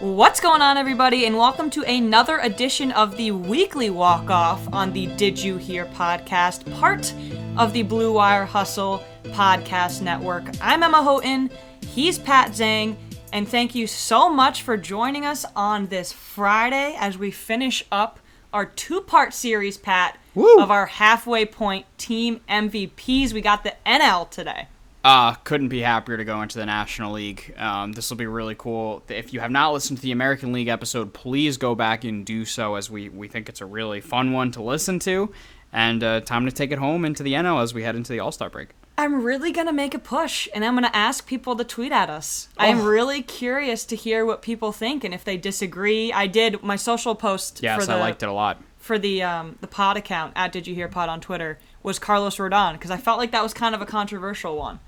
What's going on, everybody, and welcome to another edition of the weekly walk off on the Did You Hear podcast, part of the Blue Wire Hustle podcast network. I'm Emma Houghton, he's Pat Zhang, and thank you so much for joining us on this Friday as we finish up our two part series, Pat, Woo. of our halfway point team MVPs. We got the NL today. Uh, couldn't be happier to go into the National League. Um, this will be really cool. If you have not listened to the American League episode, please go back and do so, as we, we think it's a really fun one to listen to. And uh, time to take it home into the NL as we head into the All Star break. I'm really gonna make a push, and I'm gonna ask people to tweet at us. I am Oh. really curious to hear what people think and if they disagree. I did my social post Yes, for the I liked it a lot. for the um, the pod account at Did You Hear Pod on Twitter was Carlos Rodon because I felt like that was kind of a controversial one,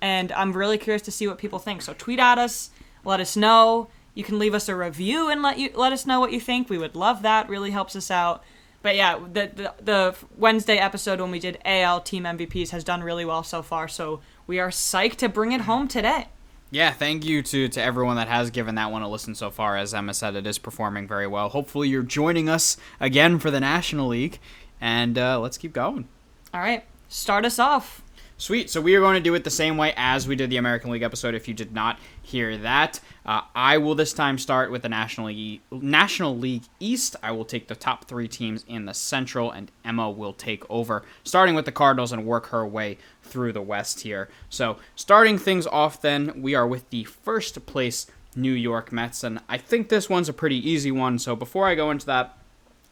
and I'm really curious to see what people think. So tweet at us, let us know. You can leave us a review and let you let us know what you think. We would love that. Really helps us out. But yeah, the, the the Wednesday episode when we did AL Team MVPs has done really well so far. So we are psyched to bring it home today. Yeah, thank you to, to everyone that has given that one a listen so far. As Emma said, it is performing very well. Hopefully, you're joining us again for the National League. And uh, let's keep going. All right, start us off. Sweet. So we are going to do it the same way as we did the American League episode. If you did not hear that, uh, I will this time start with the National League National League East. I will take the top three teams in the Central, and Emma will take over, starting with the Cardinals and work her way through the West here. So starting things off, then we are with the first place New York Mets, and I think this one's a pretty easy one. So before I go into that,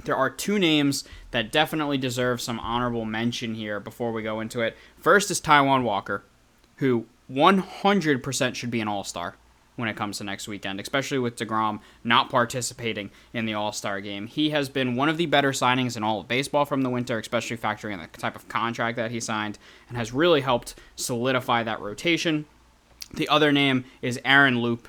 there are two names that definitely deserve some honorable mention here before we go into it. First is Taijuan Walker, who 100% should be an All Star when it comes to next weekend, especially with DeGrom not participating in the All Star game. He has been one of the better signings in all of baseball from the winter, especially factoring in the type of contract that he signed, and has really helped solidify that rotation. The other name is Aaron Loup,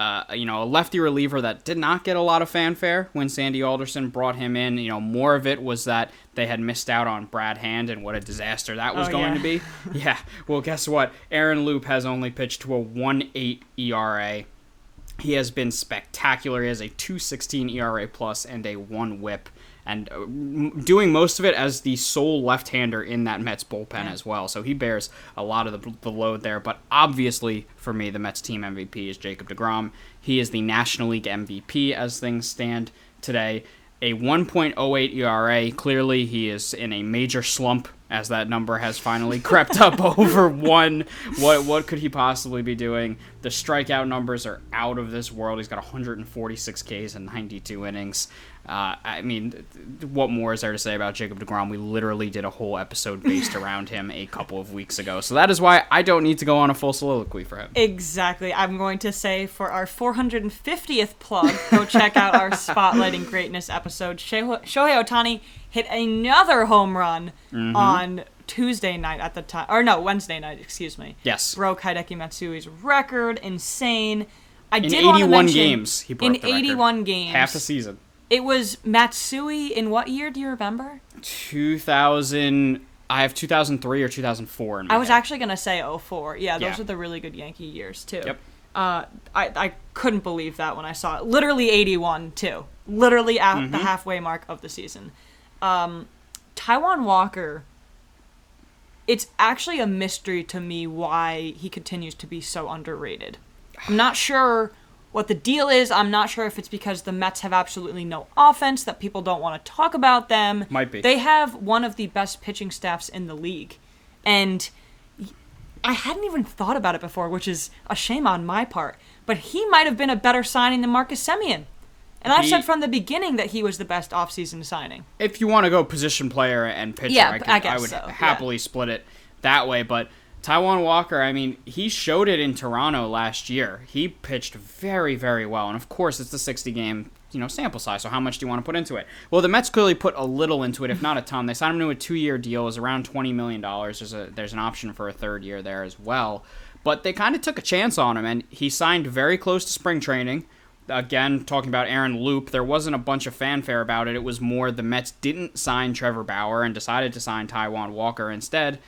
uh, you know, a lefty reliever that did not get a lot of fanfare when Sandy Alderson brought him in. You know, more of it was that they had missed out on Brad Hand and what a disaster that was Oh, going yeah. to be. yeah. Well, guess what? Aaron Loup has only pitched to a 1.8 ERA. He has been spectacular. He has a 2.16 ERA plus and a one WHIP, and uh, doing most of it as the sole left-hander in that Mets bullpen as well. So he bears a lot of the, the load there. But obviously, for me, the Mets team MVP is Jacob Degrom. He is the National League MVP as things stand today. A 1.08 ERA. Clearly, he is in a major slump as that number has finally crept up over one. What what could he possibly be doing? The strikeout numbers are out of this world. He's got 146 Ks and 92 innings. Uh, I mean, what more is there to say about Jacob Degrom? We literally did a whole episode based around him a couple of weeks ago, so that is why I don't need to go on a full soliloquy for him. Exactly. I'm going to say for our 450th plug, go check out our Spotlighting Greatness episode. Shohei Ohtani hit another home run Mm-hmm. on Tuesday night at the time, or no, Wednesday night, excuse me. Yes. Broke Hideki Matsui's record. Insane. I In did wanna 81 mention- games, he broke in the record. 81 games. Half a season. It was Matsui in what year? Do you remember? 2000. I have 2003 or 2004 in my I was head. actually gonna say 04. Yeah, those Yeah. are the really good Yankee years too. Yep. Uh, I I couldn't believe that when I saw it. Literally 81 too. Literally at Mm-hmm. the halfway mark of the season. Um, Taijuan Walker. It's actually a mystery to me why he continues to be so underrated. I'm not sure what the deal is. I'm not sure if it's because the Mets have absolutely no offense that people don't want to talk about them. Might be. They have one of the best pitching staffs in the league. And I hadn't even thought about it before, which is a shame on my part. But he might have been a better signing than Marcus Semien. And I've He- said from the beginning that he was the best offseason signing. if you want to go position player and pitcher, Yeah, I, could, I guess would so, yeah. happily split it that way. But Taijuan Walker, I mean, he showed it in Toronto last year. He pitched very, very well, and of course, it's the 60 game you know sample size. So how much do you want to put into it? Well, the Mets clearly put a little into it, if not a ton. They signed him to a two year deal. Was around 20 million dollars. There's a there's an option for a third year there as well. But they kind of took a chance on him, and he signed very close to spring training again, talking about Aaron Loup, there wasn't a bunch of fanfare about it. It was more the Mets didn't sign Trevor Bauer and decided to sign Taijuan Walker instead.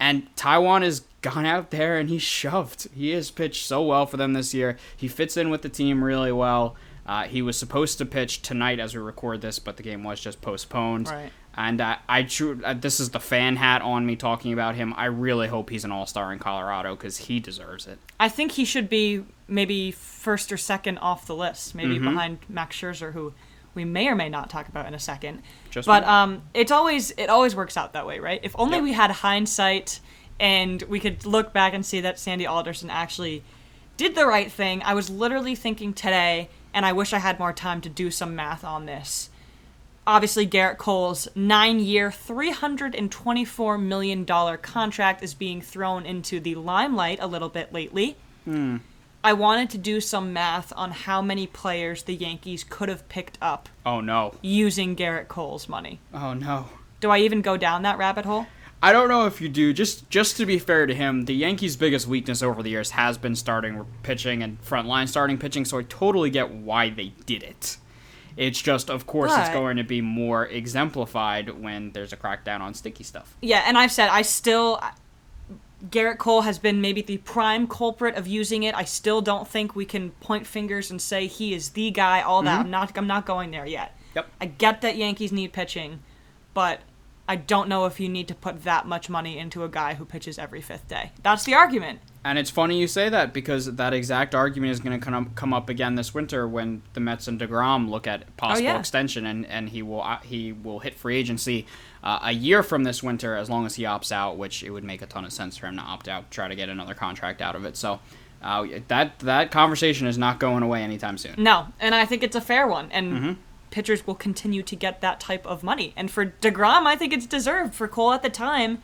And Taijuan has gone out there and he's shoved. He has pitched so well for them this year. He fits in with the team really well. Uh, he was supposed to pitch tonight as we record this, but the game was just postponed. Right. And uh, I true, uh, this is the fan hat on me talking about him. I really hope he's an all star in Colorado because he deserves it. I think he should be maybe first or second off the list, maybe Mm-hmm. behind Max Scherzer, who we may or may not talk about in a second. Just but um, it's always it always works out that way, right? If only Yep. we had hindsight and we could look back and see that Sandy Alderson actually did the right thing. I was literally thinking today, and I wish I had more time to do some math on this. Obviously, Gerrit Cole's nine year, $324 million contract is being thrown into the limelight a little bit lately. I wanted to do some math on how many players the Yankees could have picked up Oh no. using Gerrit Cole's money. Oh no. Do I even go down that rabbit hole? I don't know if you do. Just just to be fair to him, the Yankees' biggest weakness over the years has been starting pitching and frontline starting pitching. So I totally get why they did it. It's just, of course, it's going to be more exemplified when there's a crackdown on sticky stuff. Yeah, and I've said I still. Gerrit Cole has been maybe the prime culprit of using it. I still don't think we can point fingers and say he is the guy. All that. I'm not. I'm not going there yet. Yep. I get that Yankees need pitching, but I don't know if you need to put that much money into a guy who pitches every fifth day. That's the argument. And it's funny you say that because that exact argument is going to come come up again this winter when the Mets and Degrom look at possible yeah. extension, and, and he will uh, he will hit free agency uh, a year from this winter as long as he opts out, which it would make a ton of sense for him to opt out, try to get another contract out of it. So uh, that that conversation is not going away anytime soon. No, and I think it's a fair one. And Mm-hmm. pitchers will continue to get that type of money. And for DeGrom, I think it's deserved. For Cole at the time,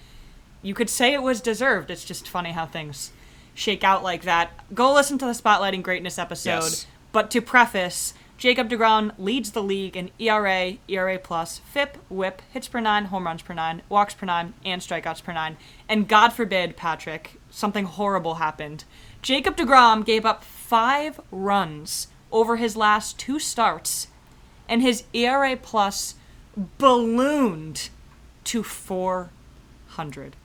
you could say it was deserved. It's just funny how things shake out like that. Go listen to the Spotlighting Greatness episode. Yes. But to preface, Jacob DeGrom leads the league in ERA, ERA plus, FIP, WHIP, hits per nine, home runs per nine, walks per nine, and strikeouts per nine. And God forbid, Patrick, something horrible happened. Jacob DeGrom gave up five runs over his last two starts, and his ERA plus ballooned to 400.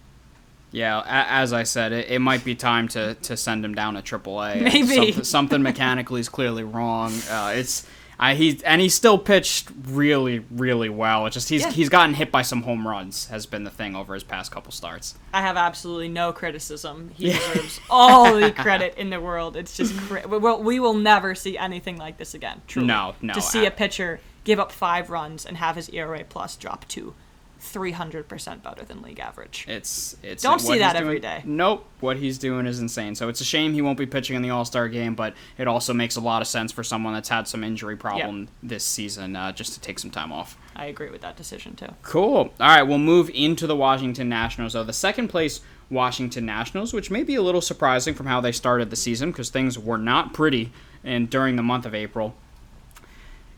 Yeah, a- as I said, it, it might be time to, to send him down to AAA. Maybe. something, something mechanically is clearly wrong. Uh, it's I he and he still pitched really really well. It's just he's Yeah. he's gotten hit by some home runs has been the thing over his past couple starts. I have absolutely no criticism. He Yeah. deserves all the credit in the world. It's just cra- we will, we will never see anything like this again. Truly. No, no, To see I- a pitcher give up five runs and have his ERA plus drop to 300% better than league average. It's it's Don't see that every doing- day. Nope, what he's doing is insane. So it's a shame he won't be pitching in the All Star game, but it also makes a lot of sense for someone that's had some injury problem this season uh, just to take some time off. I agree with that decision too. Cool. All right, we'll move into the Washington Nationals. Though the second place Washington Nationals, which may be a little surprising from how they started the season, because things were not pretty and during the month of April.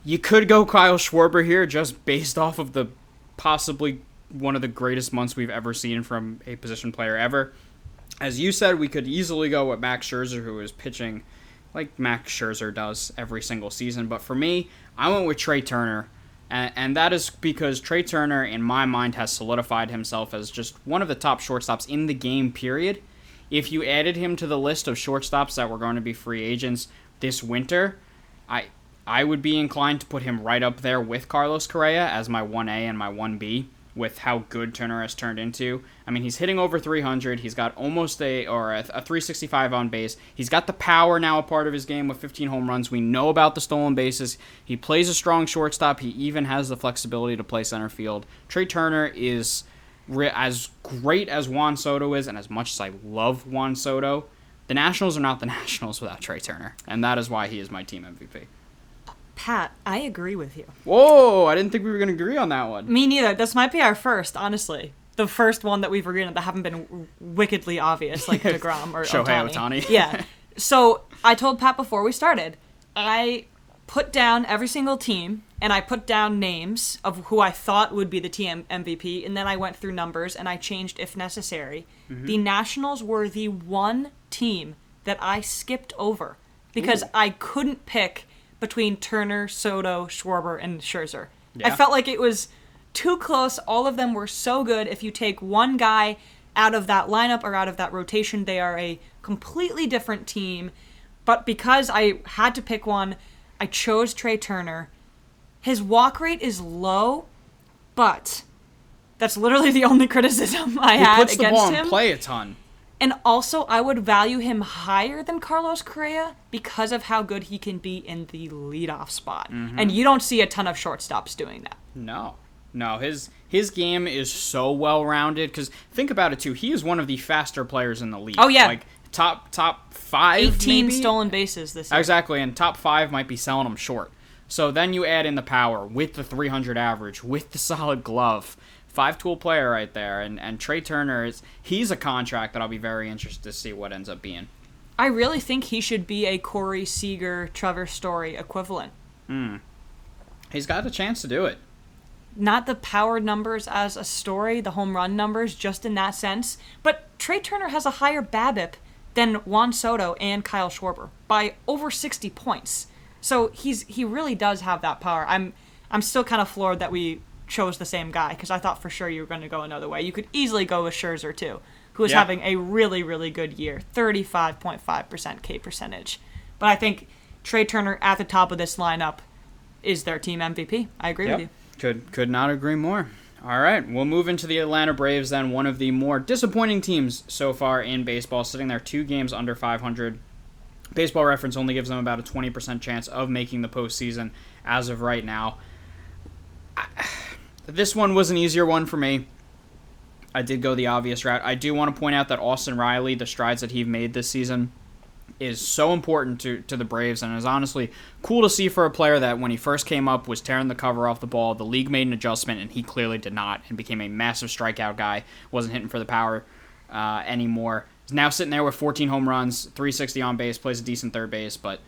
You could go Kyle Schwarber here, just based off of the possibly one of the greatest months we've ever seen from a position player ever. As you said, we could easily go with Max Scherzer, who is pitching like Max Scherzer does every single season. But for me, I went with Trea Turner. And, and that is because Trea Turner, in my mind, has solidified himself as just one of the top shortstops in the game, period. If you added him to the list of shortstops that were going to be free agents this winter, I I would be inclined to put him right up there with Carlos Correa as my 1A and my 1B with how good Turner has turned into. I mean, he's hitting over 300. He's got almost a or a, a 365 on base. He's got the power now a part of his game with 15 home runs. We know about the stolen bases. He plays a strong shortstop. He even has the flexibility to play center field. Trea Turner is as great as Juan Soto is, and as much as I love Juan Soto, the Nationals are not the Nationals without Trea Turner, and that is why he is my team MVP. Pat, I agree with you. Whoa! I didn't think we were going to agree on that one. Me neither. This might be our first, honestly. The first one that we've agreed on that haven't been w- wickedly obvious, like DeGrom or Shohei. Ohtani. yeah. So I told Pat before we started, I put down every single team and I put down names of who I thought would be the team MVP, and then I went through numbers and I changed if necessary. Mm-hmm. The Nationals were the one team that I skipped over because I couldn't pick between Turner, Soto, Schwarber, and Scherzer. I felt like it was too close. All of them were so good. If you take one guy out of that lineup or out of that rotation, they are a completely different team. But because I had to pick one, I chose Trea Turner. His walk rate is low, but that's literally the only criticism I He had puts the ball in play a ton. And also, I would value him higher than Carlos Correa because of how good he can be in the leadoff spot. Mm-hmm. And you don't see a ton of shortstops doing that. No, no, his his game is so well rounded. Because think about it too, he is one of the faster players in the league. Oh, yeah. like top top five, 18 maybe? stolen bases this year. Exactly, and top five might be selling him short. So then you add in the power with the 300 average, with the solid glove. Five tool player right there. And, and Trea Turner, is he's a contract that I'll be very interested to see what ends up being. I really think he should be a Corey Seager, Trevor Story equivalent. Hmm. He's got a chance to do it. Not the power numbers as a story, the home run numbers, just in that sense. But Trea Turner has a higher BABIP than Juan Soto and Kyle Schwarber by over 60 points. So he's he really does have that power. I'm I'm still kind of floored that we chose the same guy because I thought for sure you were going to go another way. You could easily go with Scherzer too, who is Yeah. having a really really good year, 35.5% K percentage. But I think Trea Turner at the top of this lineup is their team MVP. I agree with you. Could could not agree more. All right, we'll move into the Atlanta Braves then, one of the more disappointing teams so far in baseball, sitting there two games under 500. Baseball Reference only gives them about a 20% chance of making the postseason as of right now. I, this one was an easier one for me. I did go the obvious route. I do want to point out that Austin Riley, the strides that he made this season, is so important to, to the Braves and is honestly cool to see for a player that when he first came up was tearing the cover off the ball. The league made an adjustment and he clearly did not and became a massive strikeout guy. Wasn't hitting for the power uh, anymore. He's now sitting there with 14 home runs, 360 on base, plays a decent third base, but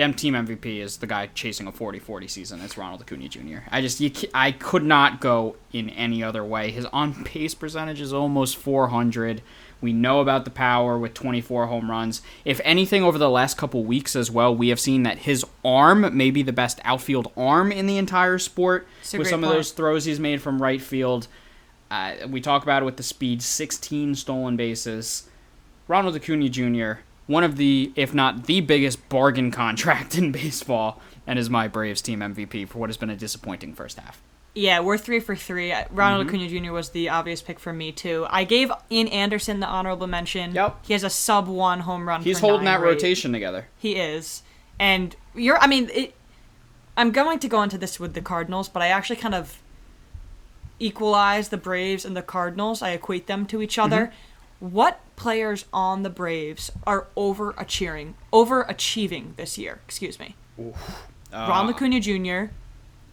them team MVP is the guy chasing a 40-40 season. It's Ronald Acuna Jr. I just you, I could not go in any other way. His on base percentage is almost 400. We know about the power with 24 home runs. If anything, over the last couple weeks as well, we have seen that his arm may be the best outfield arm in the entire sport. With some of those throws he's made from right field, uh, we talk about it with the speed, 16 stolen bases. Ronald Acuna Jr., one of the, if not the biggest bargain contract in baseball, and is my Braves team MVP for what has been a disappointing first half. Yeah, we're three for three. Ronald Mm-hmm. Acuna Jr. was the obvious pick for me too. I gave Ian Anderson the honorable mention. Yep. He has a sub one home run. He's holding nine that rate. rotation together. He is, and you're. I mean, it, I'm going to go into this with the Cardinals, but I actually kind of equalize the Braves and the Cardinals. I equate them to each other. Mm-hmm. What players on the Braves are overachieving, overachieving this year? Excuse me. Ronald uh, Acuna Jr.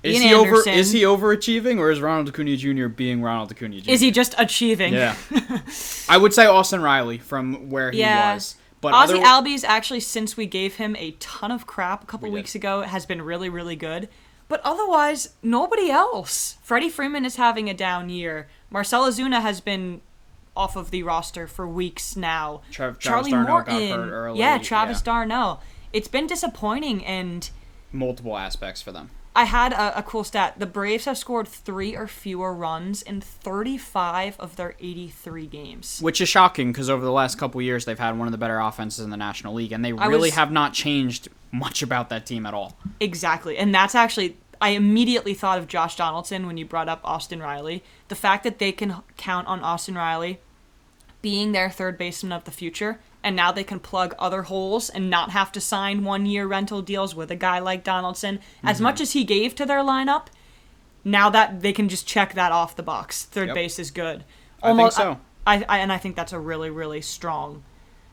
Is Ian he over? Is he overachieving, or is Ronald Acuna Jr. being Ronald Acuna Jr.? Is he just achieving? Yeah, I would say Austin Riley from where he Yeah. was, but Ozzie other- Albies actually, since we gave him a ton of crap a couple We did. weeks ago, has been really, really good. But otherwise, nobody else. Freddie Freeman is having a down year. Marcell Ozuna has been off of the roster for weeks now. Travis Charlie Morton, yeah, Travis yeah. d'Arnaud. It's been disappointing, and multiple aspects for them. I had a, a cool stat. The Braves have scored three or fewer runs in 35 of their 83 games. Which is shocking because over the last couple years they've had one of the better offenses in the National League, and they I really was- have not changed much about that team at all. Exactly. And that's actually I immediately thought of Josh Donaldson when you brought up Austin Riley. The fact that they can count on Austin Riley being their third baseman of the future and now they can plug other holes and not have to sign one year rental deals with a guy like Donaldson Mm-hmm. as much as he gave to their lineup. Now that they can just check that off the box. Third Yep. base is good. I think so. I, I and I think that's a really really strong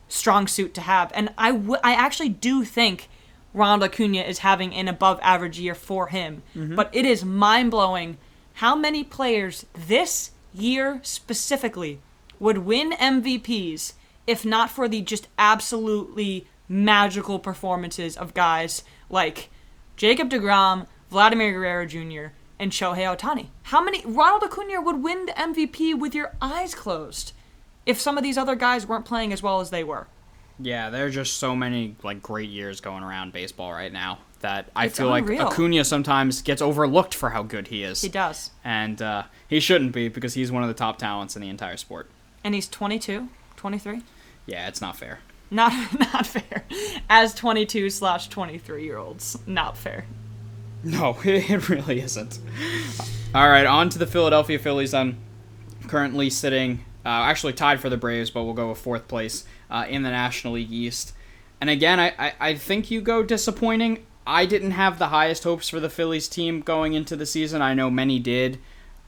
strong suit to have. And I, w- I actually do think Ronald Acuna is having an above average year for him. But it is mind blowing how many players this year specifically would win MVPs if not for the just absolutely magical performances of guys like Jacob DeGrom, Vladimir Guerrero Jr., and Shohei Ohtani. How many Ronald Acuna would win the MVP with your eyes closed if some of these other guys weren't playing as well as they were? Yeah, there are just so many like great years going around baseball right now that I It's feel unreal. like Acuna sometimes gets overlooked for how good he is. He does. and uh, he shouldn't be because he's one of the top talents in the entire sport. And he's 22, 23. Yeah, it's not fair. Not not fair. As 22 slash 23 year olds, not fair. No, it really isn't. All right, on to the Philadelphia Phillies. I'm currently sitting, uh, actually tied for the Braves, but we'll go with fourth place uh, in the National League East. And again, I, I, I think you go disappointing. I didn't have the highest hopes for the Phillies team going into the season. I know many did.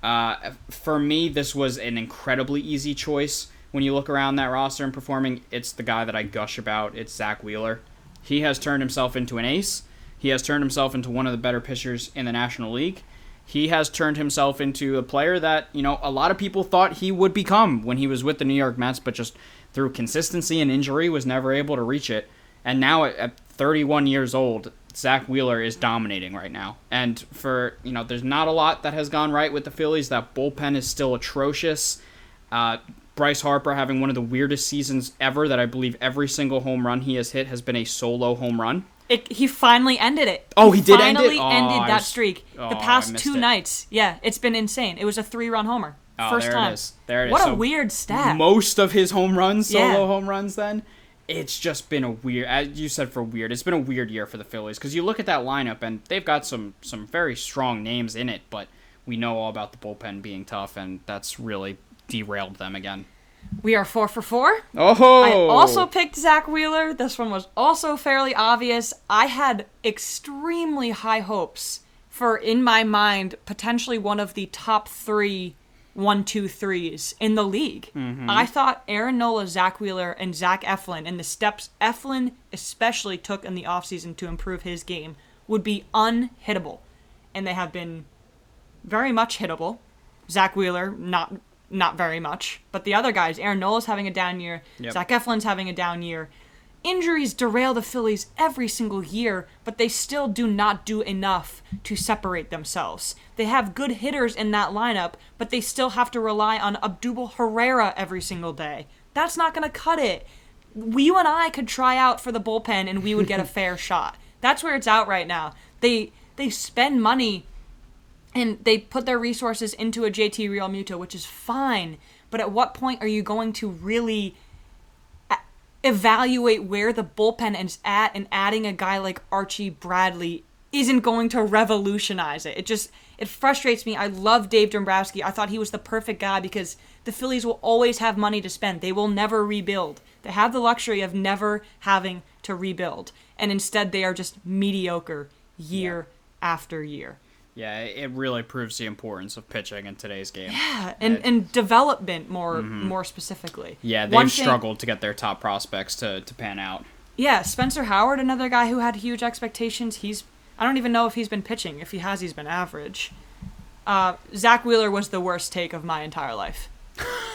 Uh, for me, this was an incredibly easy choice. When you look around that roster and performing, it's the guy that I gush about. It's Zack Wheeler. He has turned himself into an ace. He has turned himself into one of the better pitchers in the National League. He has turned himself into a player that, you know, a lot of people thought he would become when he was with the New York Mets, but just through consistency and injury was never able to reach it. And now at, at 31 years old, Zack Wheeler is dominating right now. And for, you know, there's not a lot that has gone right with the Phillies. That bullpen is still atrocious. Uh, Bryce Harper having one of the weirdest seasons ever that I believe every single home run he has hit has been a solo home run. It, he finally ended it. Oh, he did end it? finally Oh, ended I that was- streak. oh, the past two it. nights. Yeah, it's been insane. It was a three-run homer. Oh, First there time. it is. There it is. What So a weird stat. Most of his home runs, solo Yeah. home runs, then. It's just been a weird, as you said, for weird. It's been a weird year for the Phillies because you look at that lineup and they've got some some very strong names in it, but we know all about the bullpen being tough, and that's really derailed them again. we are four for four. Oh, I also picked Zack Wheeler. This one was also fairly obvious. I had extremely high hopes for, in my mind, potentially one of the top three one, two, threes in the league. Mm-hmm. I thought Aaron Nola, Zack Wheeler, and Zach Eflin, and the steps Eflin especially took in the offseason to improve his game, would be unhittable. And they have been very much hittable. Zack Wheeler, not not very much. But the other guys, Aaron Nola's having a down year. Yep. Zach Eflin's having a down year. Injuries derail the Phillies every single year, but they still do not do enough to separate themselves. They have good hitters in that lineup, but they still have to rely on Odubel Herrera every single day. That's not going to cut it. You and I could try out for the bullpen and we would get a fair shot. That's where it's out right now. They they spend money and they put their resources into a JT Realmuto, which is fine. But at what point are you going to really evaluate where the bullpen is at and adding a guy like Archie Bradley isn't going to revolutionize it? It just it frustrates me. I love Dave Dombrowski. I thought he was the perfect guy because the Phillies will always have money to spend. They will never rebuild. They have the luxury of never having to rebuild. And instead they are just mediocre year after year. Yeah, it really proves the importance of pitching in today's game. Yeah, and and development more more specifically. Mm-hmm. Yeah, they've One thing- struggled to get their top prospects to, to pan out. Yeah, Spencer Howard, another guy who had huge expectations. He's I don't even know if he's been pitching. If he has, he's been average. Uh, Zack Wheeler was the worst take of my entire life.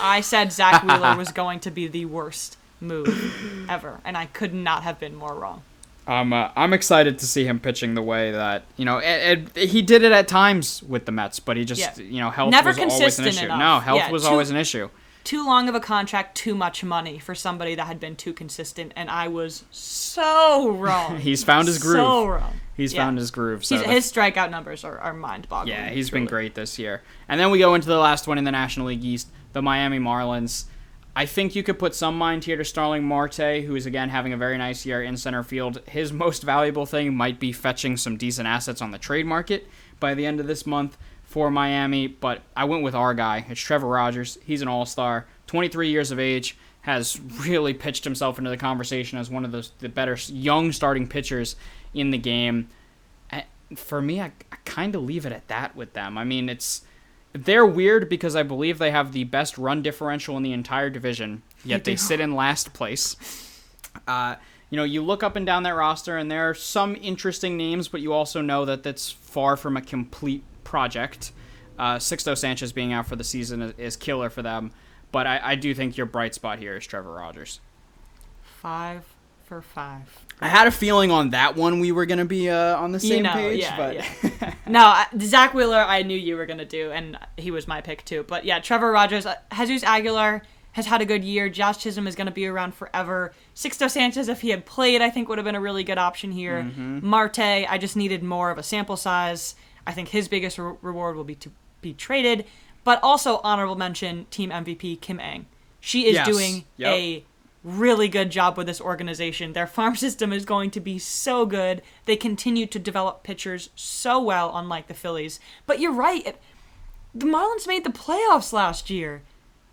I said Zack Wheeler was going to be the worst move ever, and I could not have been more wrong. I'm uh, I'm excited to see him pitching the way that you know. It, it, he did it at times with the Mets, but he just Yeah. you know health Never was always an issue. enough. No, health Yeah, was too- always an issue. Too long of a contract, too much money for somebody that had been too consistent, and I was so wrong. He's found his groove. So wrong. He's Yeah. found his groove. So his strikeout numbers are, are mind-boggling. yeah, he's been great this year. And then we go into the last one in the National League East, the Miami Marlins. I think you could put some mind here to Starling Marte, who is again having a very nice year in center field. His most valuable thing might be fetching some decent assets on the trade market by the end of this month for Miami. But I went with our guy. It's Trevor Rogers. He's an all star, 23 years of age, has really pitched himself into the conversation as one of the, the better young starting pitchers in the game. For me, I, I kind of leave it at that with them. I mean, it's they're weird because I believe they have the best run differential in the entire division, yet they sit in last place. Uh, you know, you look up and down that roster, and there are some interesting names, but you also know that that's far from a complete project. Uh, Sixto Sanchez being out for the season is, is killer for them, but I, I do think your bright spot here is Trevor Rogers. Five for five. I had a feeling on that one we were going to be uh, on the You same know, page, yeah, but yeah. No, Zack Wheeler, I knew you were gonna do, and he was my pick too. But yeah, Trevor Rogers, uh, Jesus Aguilar has had a good year. Josh Chisholm is gonna be around forever. Sixto Sanchez, if he had played, I think would have been a really good option here. Mm-hmm. Marte, I just needed more of a sample size. I think his biggest re- reward will be to be traded. But also honorable mention, team MVP Kim Ng. She is Yes. doing Yep. a really good job with this organization. Their farm system is going to be so good. They continue to develop pitchers so well, unlike the Phillies. But you're right. It, the Marlins made the playoffs last year.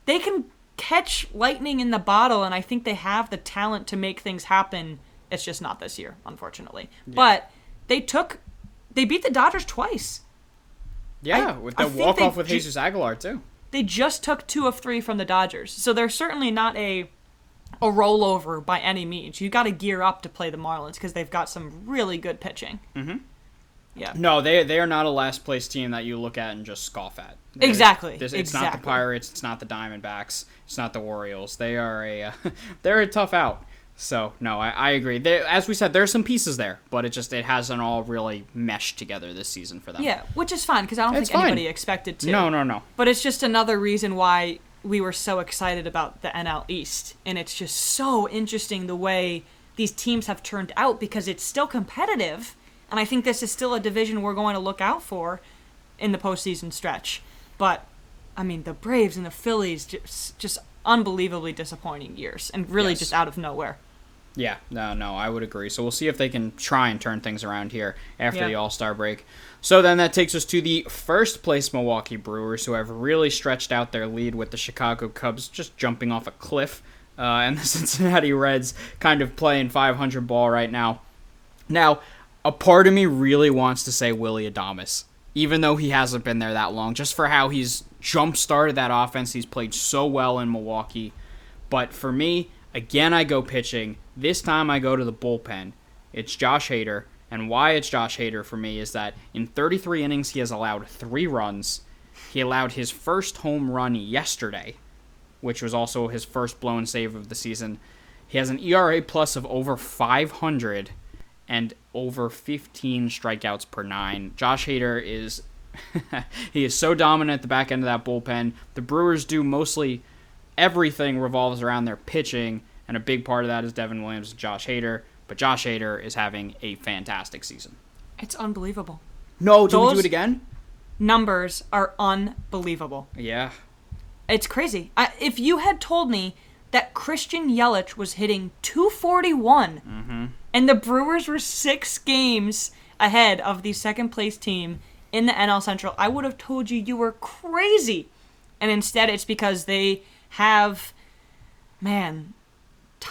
They can catch lightning in the bottle, and I think they have the talent to make things happen. It's just not this year, unfortunately. But they took, they beat the Dodgers twice. Yeah, I- with the walk off with ju- Jesus Aguilar too. They just took two of three from the Dodgers, so they're certainly not a a rollover by any means. You got to gear up to play the Marlins because they've got some really good pitching. Mm-hmm. Yeah. No, they they are not a last place team that you look at and just scoff at. They're- Exactly, this- it's not the. Pirates. It's not the Diamondbacks. It's not the Orioles. They are a uh, they're a tough out. So no, I, I agree. They, as we said, there's some pieces there, but it just it hasn't all really meshed together this season for them. Yeah, which is fine because I don't It's think fine. anybody expected to. No, no, no. But it's just another reason why we were so excited about the NL East. And it's just so interesting the way these teams have turned out because it's still competitive. And I think this is still a division we're going to look out for in the postseason stretch. But, I mean, the Braves and the Phillies, just, just unbelievably disappointing years and really Yes. just out of nowhere. Yeah, no, no, I would agree. So we'll see if they can try and turn things around here after Yeah. the All Star break. So then that takes us to the first place Milwaukee Brewers, who have really stretched out their lead with the Chicago Cubs just jumping off a cliff, uh, and the Cincinnati Reds kind of playing 500 ball right now. Now, a part of me really wants to say Willy Adames, even though he hasn't been there that long, just for how he's jump started that offense. He's played so well in Milwaukee. But for me, again, I go pitching. This time I go to the bullpen. It's Josh Hader. And why it's Josh Hader for me is that in 33 innings, he has allowed three runs. He allowed his first home run yesterday, which was also his first blown save of the season. He has an ERA plus of over 500 and over 15 strikeouts per nine. Josh Hader is he is so dominant at the back end of that bullpen. The Brewers do mostly everything revolves around their pitching, and a big part of that is Devin Williams and Josh Hader. But Josh Hader is having a fantastic season. It's unbelievable. No, did we do it again? Numbers are unbelievable. Yeah. It's crazy. I, if you had told me that Christian Yelich was hitting 241 mm-hmm. and the Brewers were six games ahead of the second place team in the NL Central, I would have told you you were crazy. And instead, it's because they have, man, t-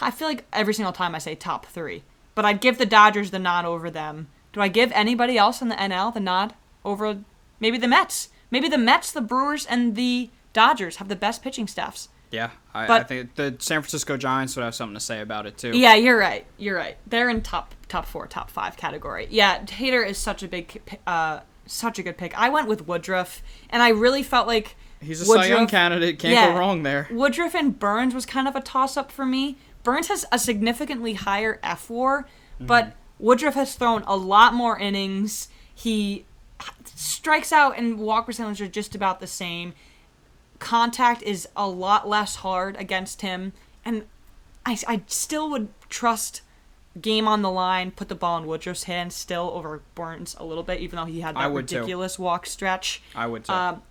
I feel like every single time I say top three, but I'd give the Dodgers the nod over them. Do I give anybody else in the NL the nod over maybe the Mets? Maybe the Mets, the Brewers, and the Dodgers have the best pitching staffs. Yeah. I, I think the San Francisco Giants would have something to say about it too. Yeah, you're right. You're right. They're in top top four, top five category. Yeah, Hader is such a big, uh, such a good pick. I went with Woodruff, and I really felt like He's a Cy Young candidate. Can't yeah. go wrong there. Woodruff and Burnes was kind of a toss up for me. Burnes has a significantly higher F WAR, but Woodruff has thrown a lot more innings. He strikes out and walk percentage are just about the same. Contact is a lot less hard against him, and I, I still would trust game on the line, put the ball in Woodruff's hands still over Burnes a little bit, even though he had that would too. ridiculous walk stretch. I would say. Um,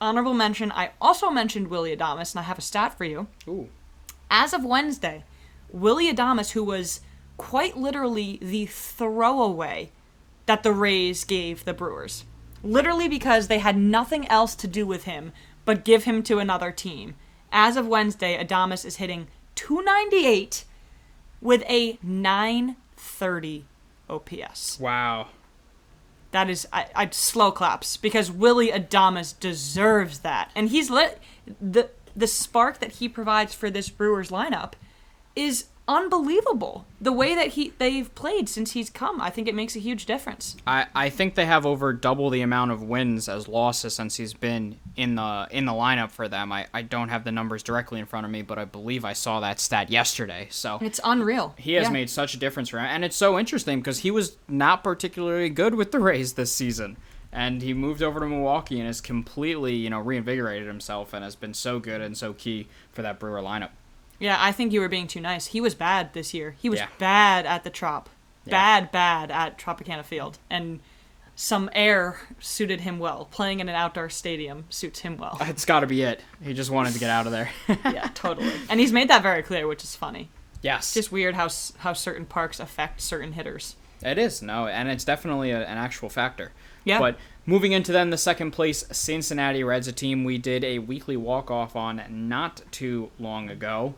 honorable mention, I also mentioned Willy Adames, and I have a stat for you. Ooh. As of Wednesday, Willy Adames, who was quite literally the throwaway that the Rays gave the Brewers, literally because they had nothing else to do with him but give him to another team. As of Wednesday, Adames is hitting 298 with a 930 OPS. Wow. That is, I, I slow claps because Willy Adames deserves that, and he's lit. the The spark that he provides for this Brewers lineup is unbelievable. The way that he they've played since he's come, I think it makes a huge difference. I, I think they have over double the amount of wins as losses since he's been in the in the lineup for them. I, I don't have the numbers directly in front of me, but I believe I saw that stat yesterday. So It's unreal. he has Yeah. made such a difference for him, and it's so interesting because he was not particularly good with the Rays this season, and he moved over to Milwaukee and has completely you know reinvigorated himself and has been so good and so key for that Brewer lineup. Yeah, I think you were being too nice. He was bad this year. He was Yeah. bad at the Trop. Yeah. Bad, bad at Tropicana Field. And some air suited him well. Playing in an outdoor stadium suits him well. It's got to be it. He just wanted to get out of there. yeah, totally. And he's made that very clear, which is funny. yes. It's just weird how how certain parks affect certain hitters. It is no, and it's definitely a, an actual factor. Yeah. But moving into then the second place Cincinnati Reds, a team we did a weekly walk off on not too long ago.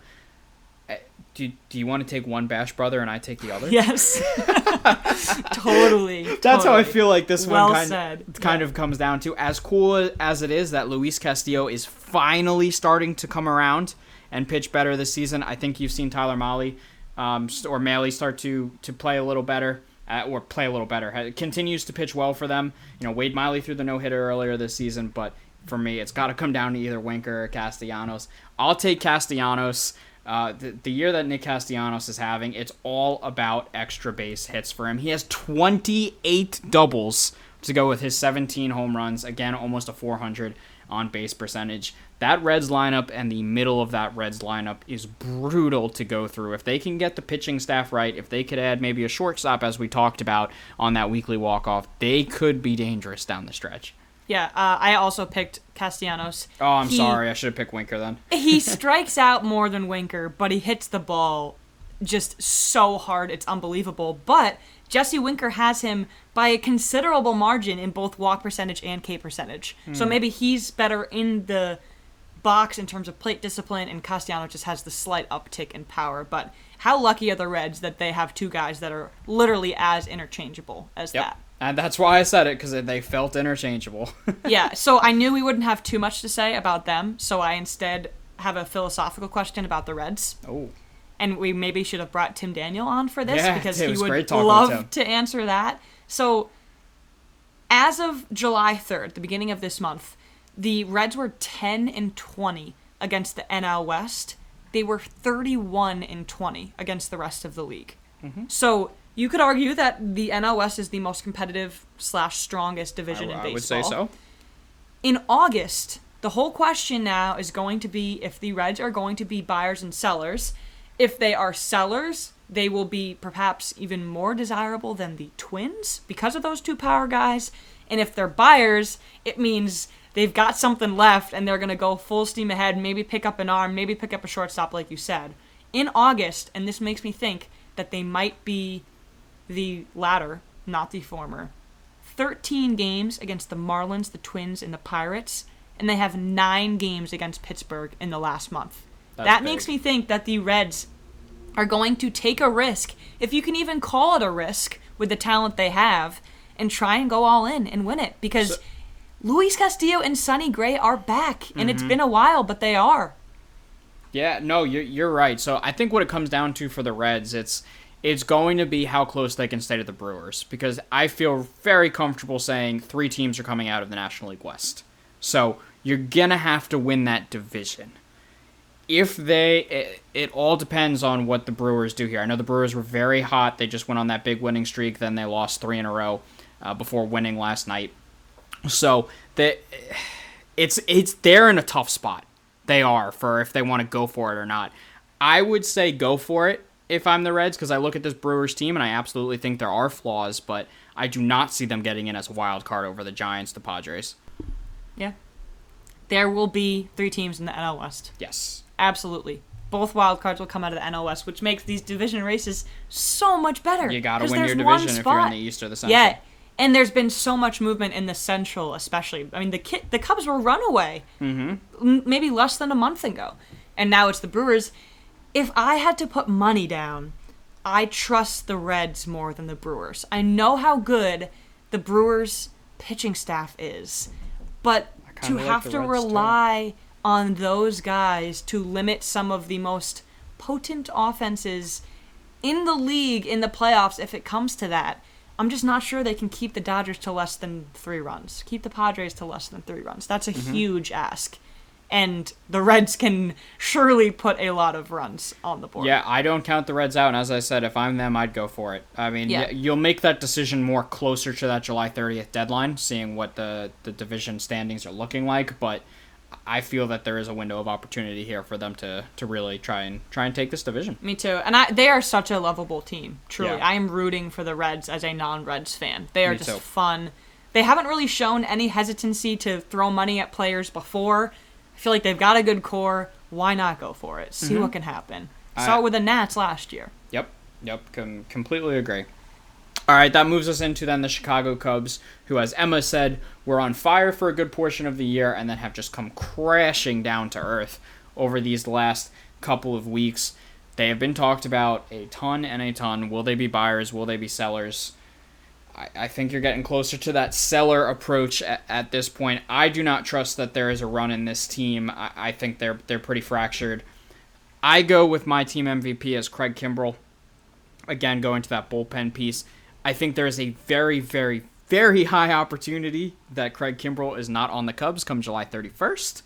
Do, do you want to take one Bash brother and I take the other? Yes. totally. That's how I feel like this Well one kind, said. kind Yeah. of comes down to. As cool as it is that Luis Castillo is finally starting to come around and pitch better this season, I think you've seen Tyler Mahle um, or Maley start to, to play a little better. Uh, or play a little better. Ha- Continues to pitch well for them. You know, Wade Miley threw the no hitter earlier this season, but for me, it's got to come down to either Winker or Castellanos. I'll take Castellanos. Uh, the, the year that Nick Castellanos is having, it's all about extra base hits for him. He has 28 doubles to go with his 17 home runs. Again, almost a 400 on base percentage. That Reds lineup and the middle of that Reds lineup is brutal to go through. If they can get the pitching staff right, if they could add maybe a shortstop, as we talked about on that weekly walk off, they could be dangerous down the stretch. Yeah, uh, I also picked Castellanos. Oh, I'm He- sorry. I should have picked Winker then. he strikes out more than Winker, but he hits the ball just so hard. It's unbelievable. But Jesse Winker has him by a considerable margin in both walk percentage and K percentage. So maybe he's better in the box in terms of plate discipline, and Castellanos just has the slight uptick in power. But how lucky are the Reds that they have two guys that are literally as interchangeable as that? And that's why I said it, because they felt interchangeable. yeah, so I knew we wouldn't have too much to say about them, so I instead have a philosophical question about the Reds. oh. And we maybe should have brought Tim Daniel on for this Yeah, because he would great talking with love to answer that. So, as of July 3rd, the beginning of this month, the Reds were 10 and 20 against the NL West. They were 31 and 20 against the rest of the league. Mm-hmm. So, you could argue that the NL West is the most competitive slash strongest division in baseball I would say so. in August, the whole question now is going to be if the Reds are going to be buyers and sellers. If they are sellers, they will be perhaps even more desirable than the Twins because of those two power guys. And if they're buyers, it means they've got something left and they're going to go full steam ahead, maybe pick up an arm, maybe pick up a shortstop, like you said. In August, and this makes me think that they might be the latter, not the former. 13 games against the Marlins, the Twins, and the Pirates, and they have nine games against Pittsburgh in the last month. That's that big. makes me think that the Reds are going to take a risk, if you can even call it a risk with the talent they have, and try and go all in and win it. Because So- Luis Castillo and Sonny Gray are back, and Mm-hmm. it's been a while, but they are. Yeah, no, you're you're right. So I think what it comes down to for the Reds, it's it's going to be how close they can stay to the Brewers because I feel very comfortable saying three teams are coming out of the National League West. So you're gonna have to win that division. If they, it, it all depends on what the Brewers do here. I know the Brewers were very hot. They just went on that big winning streak. Then they lost three in a row uh, before winning last night. So the, it's it's they're in a tough spot. They are for if they want to go for it or not. I would say go for it if I'm the Reds because I look at this Brewers team and I absolutely think there are flaws, but I do not see them getting in as a wild card over the Giants, the Padres. Yeah. There will be three teams in the NL West. Yes. Absolutely. Both wild cards will come out of the NL West, which makes these division races so much better. You got to win your division if you're in the East or the Central. Yeah, and there's been so much movement in the Central, especially. I mean, the Ki- the Cubs were runaway mm-hmm. maybe less than a month ago, and now it's the Brewers. If I had to put money down, I trust the Reds more than the Brewers. I know how good the Brewers pitching staff is, but to like have to Reds, too. rely on those guys to limit some of the most potent offenses in the league in the playoffs if it comes to that. I'm just not sure they can keep the Dodgers to less than three runs. Keep the Padres to less than three runs. That's a Mm-hmm. huge ask. And the Reds can surely put a lot of runs on the board. Yeah, I don't count the Reds out, and as I said, if I'm them, I'd go for it. I mean, Yeah. you'll make that decision more closer to that July 30th deadline, seeing what the, the division standings are looking like, but I feel that there is a window of opportunity here for them to, to really try and try and take this division. Me too. And I, they are such a lovable team. Truly, Yeah. I am rooting for the Reds as a non-Reds fan. They are Me just too. fun. They haven't really shown any hesitancy to throw money at players before. I feel like they've got a good core. Why not go for it? See what can happen. Saw Mm-hmm. It with the Nats last year. Yep, yep, com- completely agree. All right, that moves us into then the Chicago Cubs, who, as Emma said, were on fire for a good portion of the year and then have just come crashing down to earth over these last couple of weeks. They have been talked about a ton and a ton. Will they be buyers? Will they be sellers? I, I think you're getting closer to that seller approach at, at this point. I do not trust that there is a run in this team. I, I think they're they're pretty fractured. I go with my team MVP as Craig Kimbrel again going to that bullpen piece i think there's a very very very high opportunity that craig kimbrel is not on the cubs come july 31st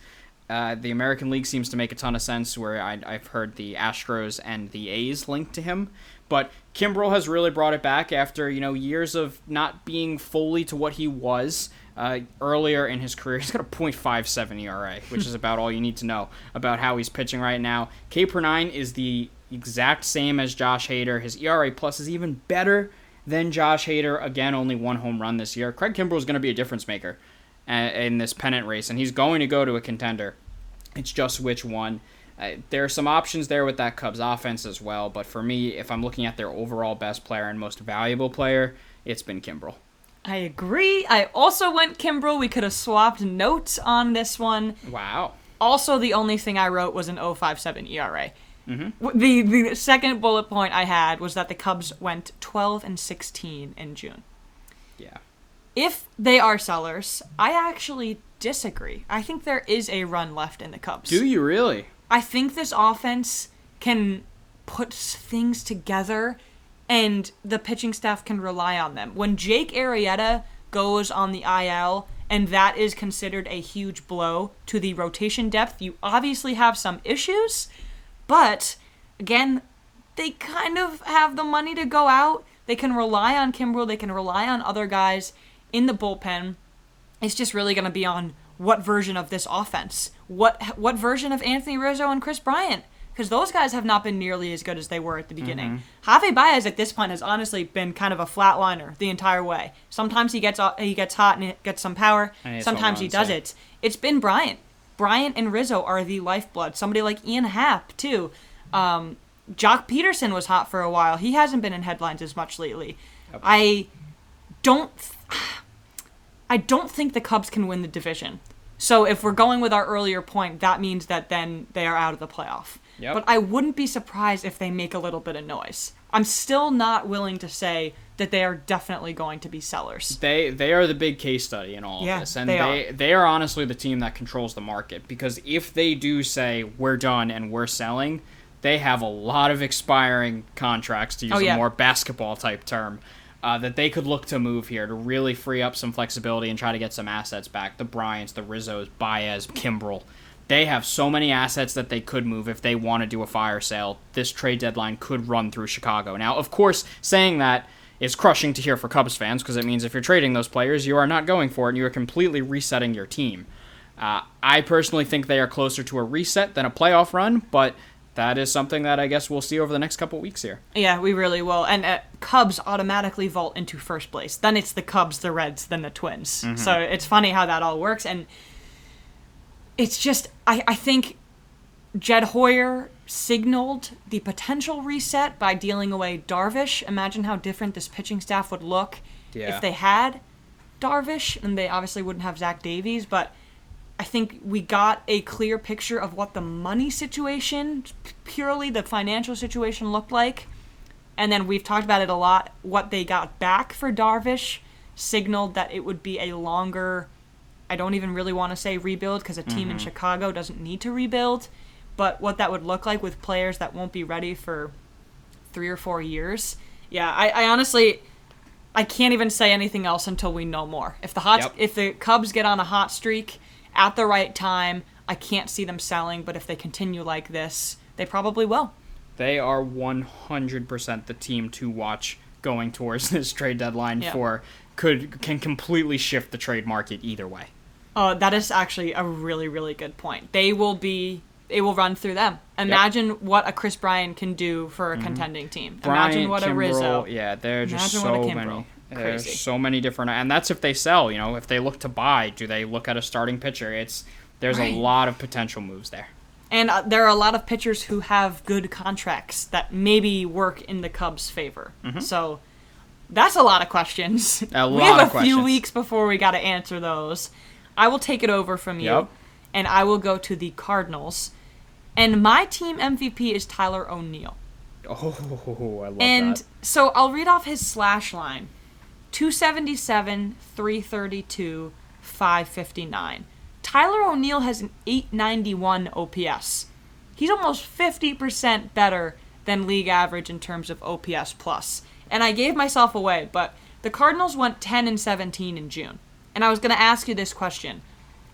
uh, the american league seems to make a ton of sense where I, i've heard the astros and the a's linked to him but kimbrel has really brought it back after you know years of not being fully to what he was uh, earlier in his career. He's got a .57 ERA, which is about all you need to know about how he's pitching right now. K per nine is the exact same as Josh Hader. His ERA plus is even better than Josh Hader. Again, only one home run this year. Craig Kimbrel is going to be a difference maker in this pennant race, and he's going to go to a contender. It's just which one. Uh, there are some options there with that Cubs offense as well, but for me, if I'm looking at their overall best player and most valuable player, it's been Kimbrel. I agree. I also went Kimbrel. We could have swapped notes on this one. Wow. Also, the only thing I wrote was an 057 ERA. Mm-hmm. The the second bullet point I had was that the Cubs went 12 and 16 in June. Yeah. If they are sellers, I actually disagree. I think there is a run left in the Cubs. Do you really? I think this offense can put things together and the pitching staff can rely on them. When Jake Arrieta goes on the IL and that is considered a huge blow to the rotation depth, you obviously have some issues, but again, they kind of have the money to go out. They can rely on Kimbrel, they can rely on other guys in the bullpen. It's just really going to be on what version of this offense, what what version of Anthony Rizzo and Kris Bryant, because those guys have not been nearly as good as they were at the beginning. Javy Baez at this point has honestly been kind of a flatliner the entire way. Sometimes he gets he gets hot and he gets some power. And it's home Sometimes he does it. It's been Bryant. Bryant and Rizzo are the lifeblood. Somebody like Ian Happ too. Um, Joc Pederson was hot for a while. He hasn't been in headlines as much lately. I don't. I don't think the Cubs can win the division. So if we're going with our earlier point, that means that then they are out of the playoff. Yep. But I wouldn't be surprised if they make a little bit of noise. I'm still not willing to say that they are definitely going to be sellers. They they are the big case study in all Yeah, of this, and they they they are honestly the team that controls the market because if they do say we're done and we're selling, they have a lot of expiring contracts to use Oh, yeah. a more basketball type term. Uh, that they could look to move here to really free up some flexibility and try to get some assets back. The Bryants, the Rizzos, Baez, Kimbrel. They have so many assets that they could move if they want to do a fire sale. This trade deadline could run through Chicago. Now, of course, saying that is crushing to hear for Cubs fans because it means if you're trading those players, you are not going for it and you are completely resetting your team. Uh, I personally think they are closer to a reset than a playoff run, but that is something that I guess we'll see over the next couple weeks here. Yeah, we really will. And uh, Cubs automatically vault into first place. Then it's the Cubs, the Reds, then the Twins. So it's funny how that all works. And it's just, I, I think Jed Hoyer signaled the potential reset by dealing away Darvish. Imagine how different this pitching staff would look Yeah. if they had Darvish, and they obviously wouldn't have Zach Davies, but I think we got a clear picture of what the money situation, purely the financial situation, looked like. And then we've talked about it a lot. What they got back for Darvish signaled that it would be a longer, I don't even really want to say rebuild because a team in mm-hmm. Chicago doesn't need to rebuild. But what that would look like with players that won't be ready for three or four years. Yeah, I, I honestly, I can't even say anything else until we know more. If the hot, Yep. if the Cubs get on a hot streak at the right time, I can't see them selling. But if they continue like this, they probably will. They are 100% the team to watch going towards this trade deadline Yeah. for could can completely shift the trade market either way. Uh, that is actually a really, really good point. They will be, it will run through them. Imagine what a Kris Bryant can do for a contending team. Imagine Bryant, what a Kimbrel, Rizzo. yeah, they're just Imagine what a so many There's Crazy. so many different, and that's if they sell. You know, if they look to buy, do they look at a starting pitcher? It's there's Right. a lot of potential moves there. And uh, there are a lot of pitchers who have good contracts that maybe work in the Cubs' favor. So that's a lot of questions. Mm-hmm. We have a few weeks before we got to answer those. I will take it over from you, Yep. and I will go to the Cardinals. And my team MVP is Tyler O'Neill. Oh, I love And that. so I'll read off his slash line 277, 332, 559. Tyler O'Neill has an 891 OPS. He's almost 50% better than league average in terms of OPS plus. And I gave myself away, but the Cardinals went 10 and 17 in June. And I was going to ask you this question.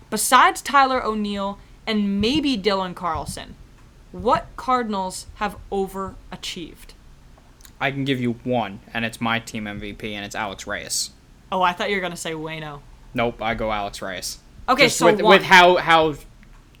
Besides Tyler O'Neill and maybe Dylan Carlson, what Cardinals have overachieved? I can give you one, and it's my team MVP, and it's Alex Reyes. Oh, I thought you were gonna say Wayno. Nope, I go Alex Reyes. Okay, Just so with, with how how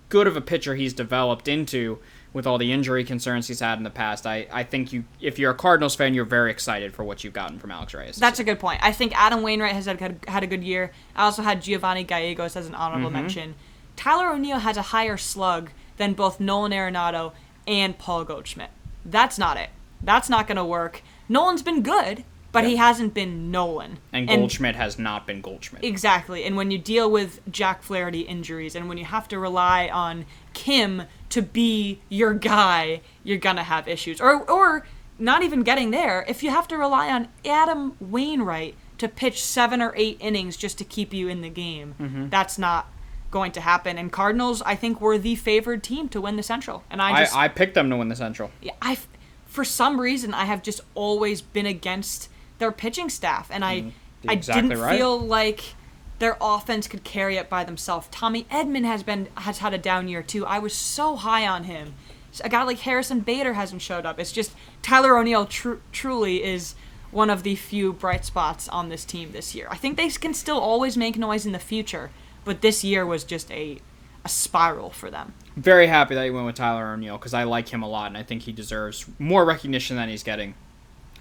good of a pitcher he's developed into, with all the injury concerns he's had in the past, I, I think you if you're a Cardinals fan, you're very excited for what you've gotten from Alex Reyes. That's a good point. I think Adam Wainwright has had, had, had a good year. I also had Giovanni Gallegos as an honorable Mm-hmm. mention. Tyler O'Neill has a higher slug than both Nolan Arenado and Paul Goldschmidt. That's not it. That's not going to work. Nolan's been good, but he hasn't been Nolan. and Goldschmidt has not been Goldschmidt. Exactly. And when you deal with Jack Flaherty injuries and when you have to rely on Kim to be your guy, you're going to have issues. Or or not even getting there, if you have to rely on Adam Wainwright to pitch 7 or 8 innings just to keep you in the game, Mm-hmm. that's not going to happen. And Cardinals, I think were the favored team to win the Central. And I just I, I picked them to win the Central. yeah, I, for some reason, I have just always been against their pitching staff, and I, mm, I exactly didn't right. feel like their offense could carry it by themselves. Tommy Edman has been has had a down year too. I was so high on him. A guy like Harrison Bader hasn't showed up. It's just Tyler O'Neill tru- truly is one of the few bright spots on this team this year. I think they can still always make noise in the future, but this year was just a a spiral for them. Very happy that you went with Tyler O'Neill because I like him a lot, and I think he deserves more recognition than he's getting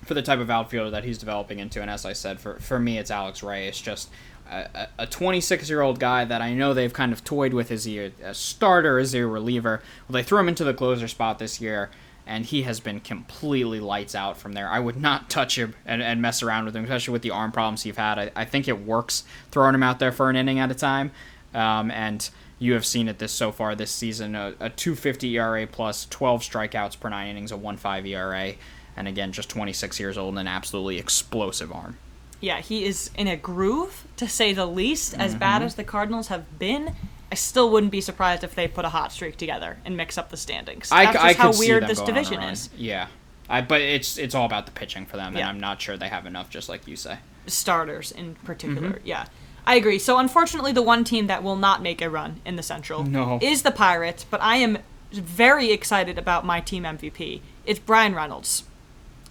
for the type of outfielder that he's developing into. And as I said, for for me, it's Alex Ray. It's just a- a 26 year old guy that I know they've kind of toyed with. Is he a, a starter? Is he a reliever? Well, they threw him into the closer spot this year. And he has been completely lights out from there. I would not touch him and, and mess around with him, especially with the arm problems he's had. I, I think it works throwing him out there for an inning at a time. Um, and you have seen it this so far this season a, a 250 ERA plus 12 strikeouts per nine innings, a 1.5 ERA, and again just 26 years old and an absolutely explosive arm. yeah, he is in a groove, to say the least. As Mm-hmm. bad as the Cardinals have been, I still wouldn't be surprised if they put a hot streak together and mix up the standings. That's I just how could weird this going on a division is. Yeah, I, but it's it's all about the pitching for them, and I'm not sure they have enough, just like you say. Starters in particular, Mm-hmm. yeah. I agree. So unfortunately, the one team that will not make a run in the Central No. is the Pirates. But I am very excited about my team MVP. It's Bryan Reynolds.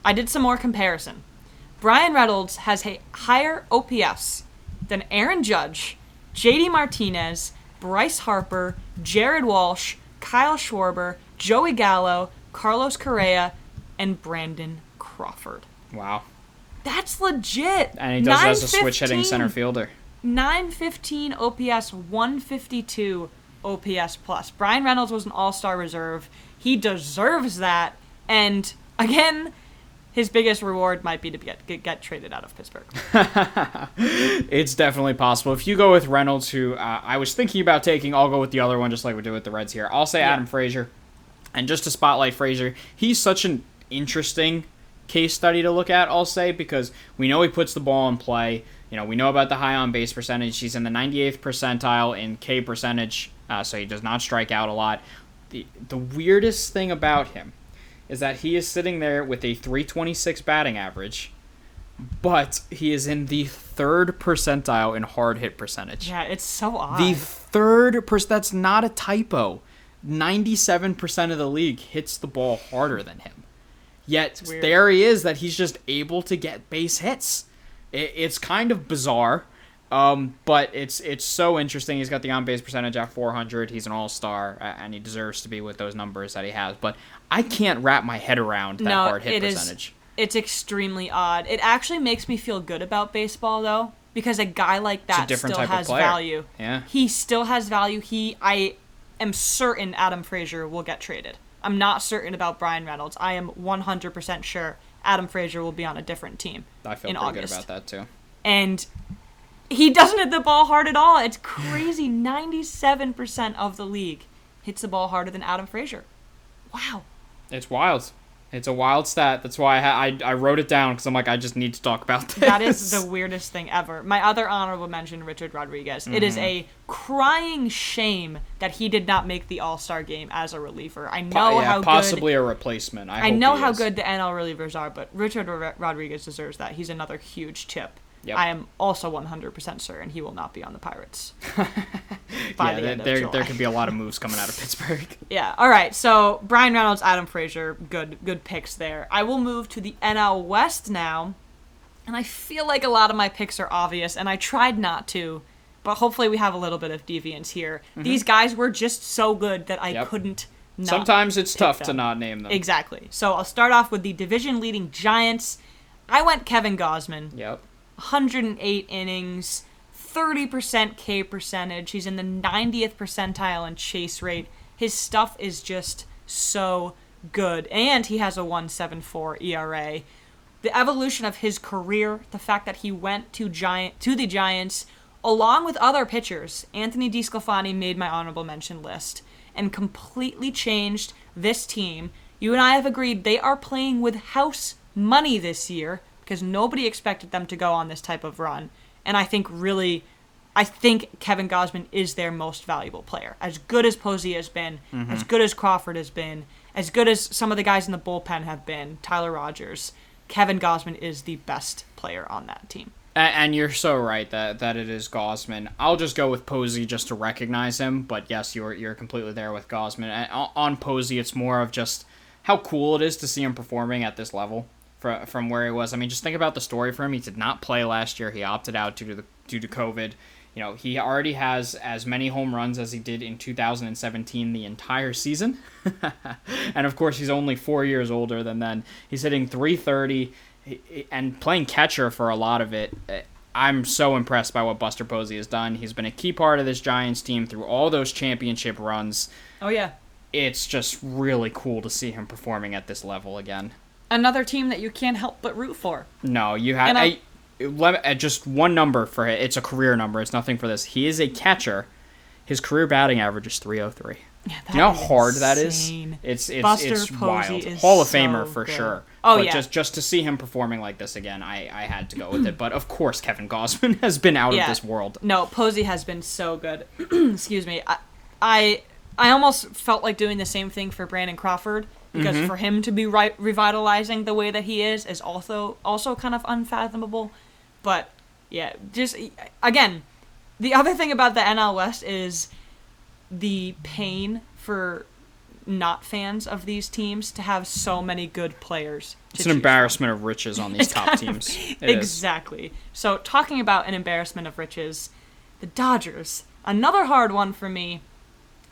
I did some more comparison. Bryan Reynolds has a higher OPS than Aaron Judge, JD Martinez, Bryce Harper, Jared Walsh, Kyle Schwarber, Joey Gallo, Carlos Correa, and Brandon Crawford. Wow, That's legit. and he does as a switch hitting center fielder. 915 OPS, 152 OPS plus. Bryan Reynolds was an all star reserve. He deserves that. And again, his biggest reward might be to get, get, get traded out of Pittsburgh. It's definitely possible. If you go with Reynolds, who uh, I was thinking about taking, I'll go with the other one, just like we did with the Reds here. I'll say Yeah. Adam Frazier. And just to spotlight Frazier, he's such an interesting case study to look at, I'll say, because we know he puts the ball in play. You know, we know about the high on base percentage. He's in the 98th percentile in K percentage, uh, so he does not strike out a lot. The, the weirdest thing about him is that he is sitting there with a 326 batting average but he is in the third percentile in hard hit percentage. yeah, it's so odd. The third percent. That's not a typo. Ninety-seven percent of the league hits the ball harder than him. Yet there he is that he's just able to get base hits. It, it's kind of bizarre, um, but it's it's so interesting. He's got the on base percentage at 400. He's an all star, and he deserves to be with those numbers that he has. But I can't wrap my head around that no, hard hit it is percentage. It's extremely odd. It actually makes me feel good about baseball though, because a guy like that still has value. Yeah. He still has value. He I am certain Adam Frazier will get traded. I'm not certain about Bryan Reynolds. I am 100% sure Adam Frazier will be on a different team I feel in pretty August. good about that too. And he doesn't hit the ball hard at all. It's crazy. 97% of the league hits the ball harder than Adam Frazier. Wow. It's wild. It's a wild stat. That's why I ha- I, I wrote it down because I'm like I just need to talk about this. That is the weirdest thing ever. My other honorable mention, Richard Rodriguez. It is mm-hmm. a crying shame that he did not make the All Star game as a reliever. I know Po- yeah, how possibly a replacement. I. I know how is. good the NL relievers are, but Richard Ro- Rodriguez deserves that. He's another huge chip. Yep. I am also 100% certain he will not be on the Pirates. Yeah, the there, there, could be a lot of moves coming out of Pittsburgh. Yeah. All right. So Bryan Reynolds, Adam Frazier, good good picks there. I will move to the NL West now, and I feel like a lot of my picks are obvious, and I tried not to, but hopefully we have a little bit of deviance here. These guys were just so good that I Mm-hmm. Yep. couldn't. Not Sometimes it's tough to not name them. Exactly. So I'll start off with the division leading Giants. I went Kevin Gausman. Yep. 108 innings, 30% K percentage. He's in the 90th percentile in chase rate. His stuff is just so good. And he has a 174 ERA. The evolution of his career, the fact that he went to Giant to the Giants along with other pitchers, Anthony DiSclafani made my honorable mention list and completely changed this team. You and I have agreed they are playing with house money this year because nobody expected them to go on this type of run. And I think really, I think Kevin Gausman is their most valuable player. As good as Posey has been, mm-hmm. as good as Crawford has been, as good as some of the guys in the bullpen have been, Tyler Rogers, Kevin Gausman is the best player on that team. And you're so right that, that it is Gausman. I'll just go with Posey just to recognize him. But yes, you're you're completely there with Gausman. And on Posey, it's more of just how cool it is to see him performing at this level from from where he was. I mean, just think about the story for him. He did not play last year. He opted out due to the due to COVID. You know, he already has as many home runs as he did in 2017 the entire season. and of course, he's only four years older than then. He's hitting 330 and playing catcher for a lot of it. eh, I'm so impressed by what Buster Posey has done. He's been a key part of this Giants team through all those championship runs. Oh yeah, It's just really cool to see him performing at this level again. Another team that you can't help but root for. No, you have I- I, let, uh, just one number for it. It's a career number. It's nothing for this. He is a catcher. His career batting average is 303. Yeah, you know how hard that is? It's it's Buster it's Posey wild. is Hall of so Famer for good. sure. Oh, but yeah. just just to see him performing like this again, I I had to go with it. But of course, Kevin Gausman has been out Yeah. of this world. No, Posey has been so good. Excuse me. I, I I almost felt like doing the same thing for Brandon Crawford because Mm-hmm. for him to be right, revitalizing the way that he is is also also kind of unfathomable. But yeah, just again, the other thing about the NL West is the pain for not fans of these teams to have so many good players. It's an choose from. embarrassment of riches on these top teams. It is. exactly. So talking about an embarrassment of riches, the Dodgers. Another hard one for me.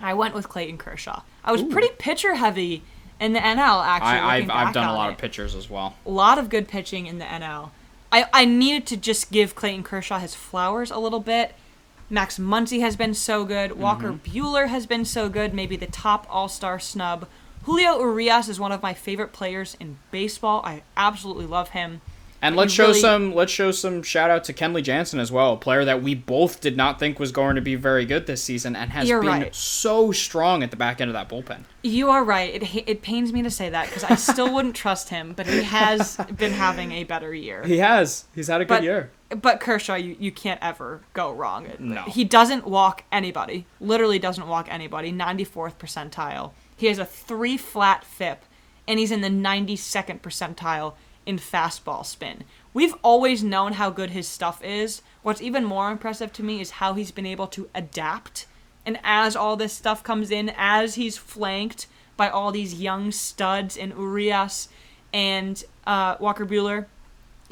I went with Clayton Kershaw. I was Ooh. pretty pitcher heavy in the NL actually. I, I've I've done a lot it. of pitchers as well. A lot of good pitching in the NL. I, I needed to just give Clayton Kershaw his flowers a little bit. Max Muncy has been so good. Walker Mm-hmm. Buehler has been so good. Maybe the top All Star snub. Julio Urias is one of my favorite players in baseball. I absolutely love him. And let's show really- some let's show some shout out to Kenley Jansen as well, a player that we both did not think was going to be very good this season and has You're been right. so strong at the back end of that bullpen. You are right. It it pains me to say that because I still wouldn't trust him, but he has been having a better year. He has. He's had a good year. but Kershaw, you, you can't ever go wrong. No. He doesn't walk anybody. Literally doesn't walk anybody. 94th percentile. He has a three flat FIP, and he's in the 92nd percentile in fastball spin. We've always known how good his stuff is. What's even more impressive to me is how he's been able to adapt. And as all this stuff comes in, as he's flanked by all these young studs in Urias and uh, Walker Buehler,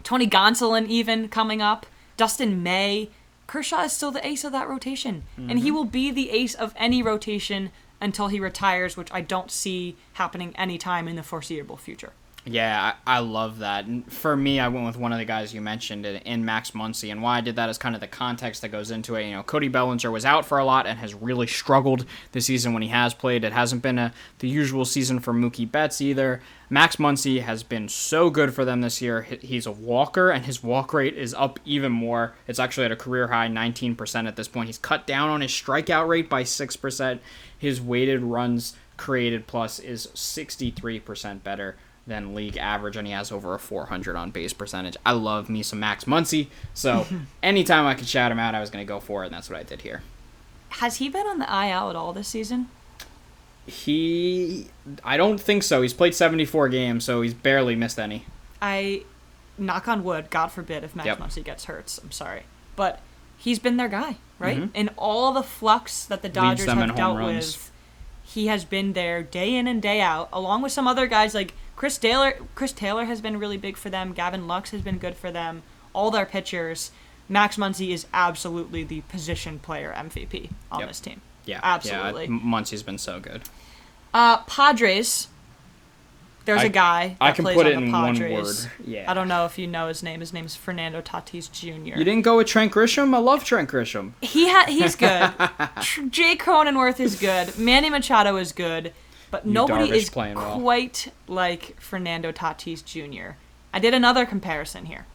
Tony Gonsolin even coming up, Dustin May. Kershaw is still the ace of that rotation, and he will be the ace of any rotation until he retires, which I don't see happening anytime in the foreseeable future. Yeah, I, I love that. And for me, I went with one of the guys you mentioned in, in Max Muncy, and why I did that is kind of the context that goes into it. You know, Cody Bellinger was out for a lot and has really struggled this season when he has played. It hasn't been a, the usual season for Mookie Betts either. Max Muncy has been so good for them this year. He's a walker, and his walk rate is up even more. It's actually at a career high 19% at this point. He's cut down on his strikeout rate by 6%. His weighted runs created plus is 63% better than league average, and he has over a 400 on base percentage. I love me some Max Muncy, so anytime I could shout him out, I was going to go for it, and that's what I did here. Has he been on the IL at all this season? He, I don't think so. He's played 74 games, so he's barely missed any. I knock on wood, God forbid if Max Yep. Muncy gets hurt. I'm sorry, but he's been their guy, right? Mhm. In all the flux that the Dodgers have dealt with, he has been there day in and day out, along with some other guys like Chris Taylor. Chris Taylor has been really big for them. Gavin Lux has been good for them. All their pitchers. Max Muncy is absolutely the position player MVP on Yep. this team. Yeah, Absolutely. Yeah, Muncy's been so good. Uh, Padres. There's I- a guy that I can plays put on it the in one Padres. word. Yeah. I don't know if you know his name. His name's Fernando Tatis Jr. You didn't go with Trent Grisham? I love Trent Grisham. He ha- he's good. Tr- Jay Cronenworth is good. Manny Machado is good, but Yu nobody Darvish is playing well. quite like Fernando Tatis Jr. I did another comparison here,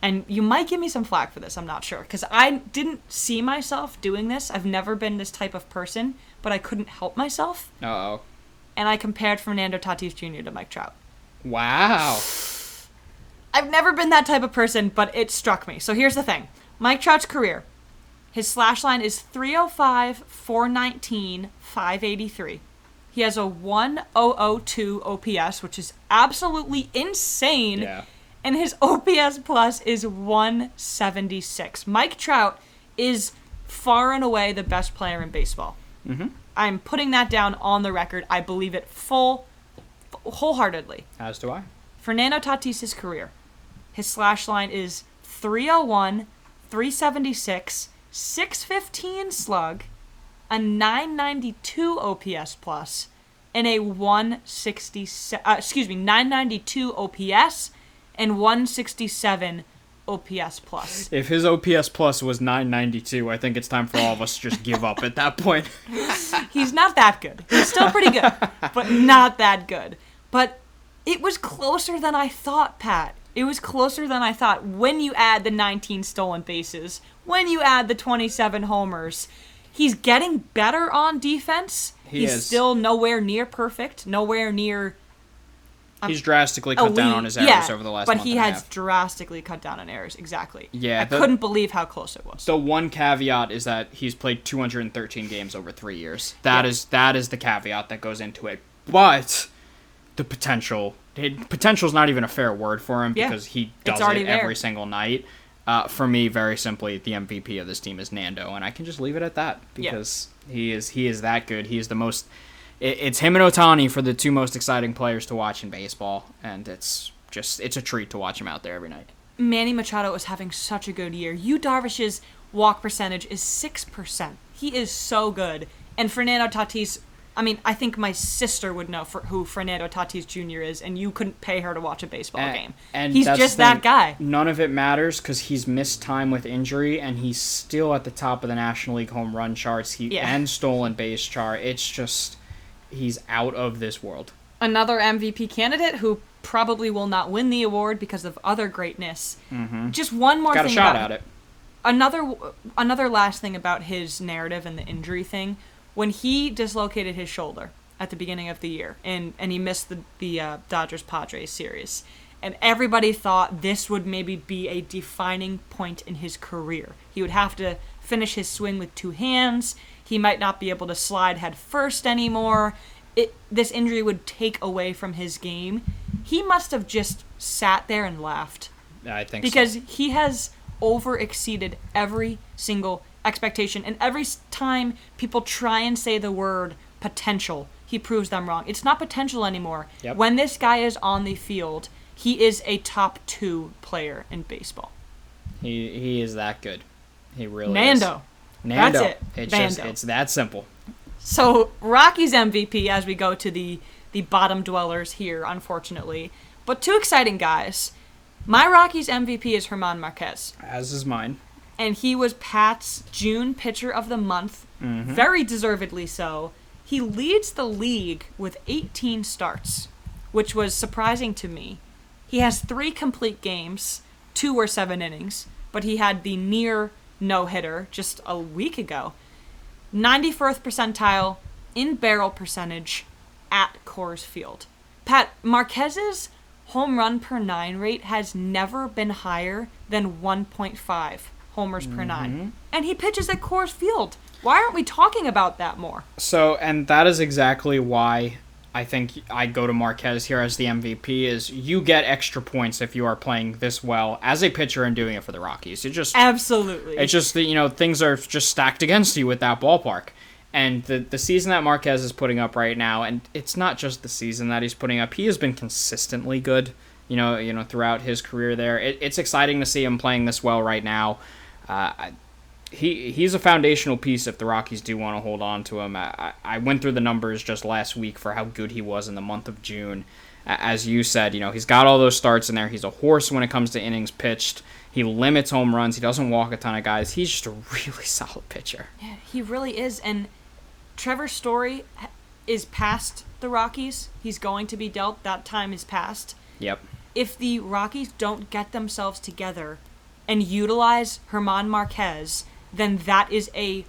and you might give me some flack for this. I'm not sure because I didn't see myself doing this. I've never been this type of person, but I couldn't help myself, Uh oh. and I compared Fernando Tatis Jr. to Mike Trout. Wow. I've never been that type of person, but it struck me. So here's the thing Mike Trout's career. His slash line is 305, 419, 583. He has a 1002 OPS, which is absolutely insane. Yeah. And his OPS plus is 176. Mike Trout is far and away the best player in baseball. Mm-hmm. I'm putting that down on the record. I believe it full, wholeheartedly. As do I. Fernando Tatis' career. His slash line is 301, 376, 615 slug, a 992 OPS plus, and a 167 uh, excuse me, 992 OPS and 167 OPS plus. If his OPS plus was 992, I think it's time for all of us to just give up at that point. He's not that good. He's still pretty good, but not that good. But it was closer than I thought, Pat. It was closer than I thought when you add the 19 stolen bases, when you add the 27 homers. He's getting better on defense. He He's is. still nowhere near perfect, nowhere near um, He's drastically cut down on his errors yeah, over the last but month he has drastically cut down on errors. Exactly. Yeah, I the- couldn't believe how close it was. The one caveat is that he's played 213 games over three years. That Yeah. is that is the caveat that goes into it. But the potential, potential is not even a fair word for him Yeah. because he does it there. every single night. Uh, for me, very simply, the MVP of this team is Nando, and I can just leave it at that Yeah. because he is he is that good. He is the most. It, it's him and Ohtani for the two most exciting players to watch in baseball, and it's just it's a treat to watch him out there every night. Manny Machado is having such a good year. Yu Darvish's walk percentage is 6%. He is so good. And Fernando Tatis, I mean, I think my sister would know for who Fernando Tatis Jr. is, and you couldn't pay her to watch a baseball A- game. And He's just the that guy. None of it matters because he's missed time with injury, and he's still at the top of the National League home run charts. He Yeah. and stolen base chart. It's just he's out of this world. Another MVP candidate who probably will not win the award because of other greatness. Just one more Mm-hmm. Got a thing shot about at it. another another last thing about his narrative and the injury thing when he dislocated his shoulder at the beginning of the year and and he missed the the uh, Dodgers Padres series. And everybody thought this would maybe be a defining point in his career. He would have to finish his swing with two hands. He might not be able to slide head first anymore. It this injury would take away from his game. He must have just sat there and laughed. I think so. because he has over exceeded every single expectation and every time people try and say the word potential he proves them wrong it's not potential anymore Yep. when this guy is on the field he is a top two player in baseball he he is that good. He really nando is. Nando. That's it. It's just it's that simple. So Rocky's MVP as we go to the the bottom dwellers here, unfortunately. But two exciting guys. My Rockies MVP is German Marquez, As is mine. And he was Pat's June Pitcher of the Month, mm-hmm. very deservedly so. He leads the league with 18 starts, which was surprising to me. He has three complete games, two were seven innings, but he had the near no hitter just a week ago. 91st percentile in barrel percentage at Coors Field. Pat, Marquez's home run per nine rate has never been higher than 1.5 homers per nine. Mm-hmm. And he pitches at Coors Field. Why aren't we talking about that more? So, and that is exactly why I think I go to Marquez here as the MVP. Is you get extra points if you are playing this well as a pitcher and doing it for the Rockies. It just Absolutely. It's just that you know things are just stacked against you with that ballpark, and the the season that Marquez is putting up right now, and it's not just the season that he's putting up. He has been consistently good, you know, you know throughout his career there. It, it's exciting to see him playing this well right now. Uh, I, he he's a foundational piece if the Rockies do want to hold on to him. I, I went through the numbers just last week for how good he was in the month of June. As you said, you know he's got all those starts in there. He's a horse when it comes to innings pitched. He limits home runs. He doesn't walk a ton of guys. He's just a really solid pitcher. Yeah, he really is. And Trevor Story is past the Rockies. He's going to be dealt. That time is past. Yep. If the Rockies don't get themselves together and utilize German Marquez, then that is a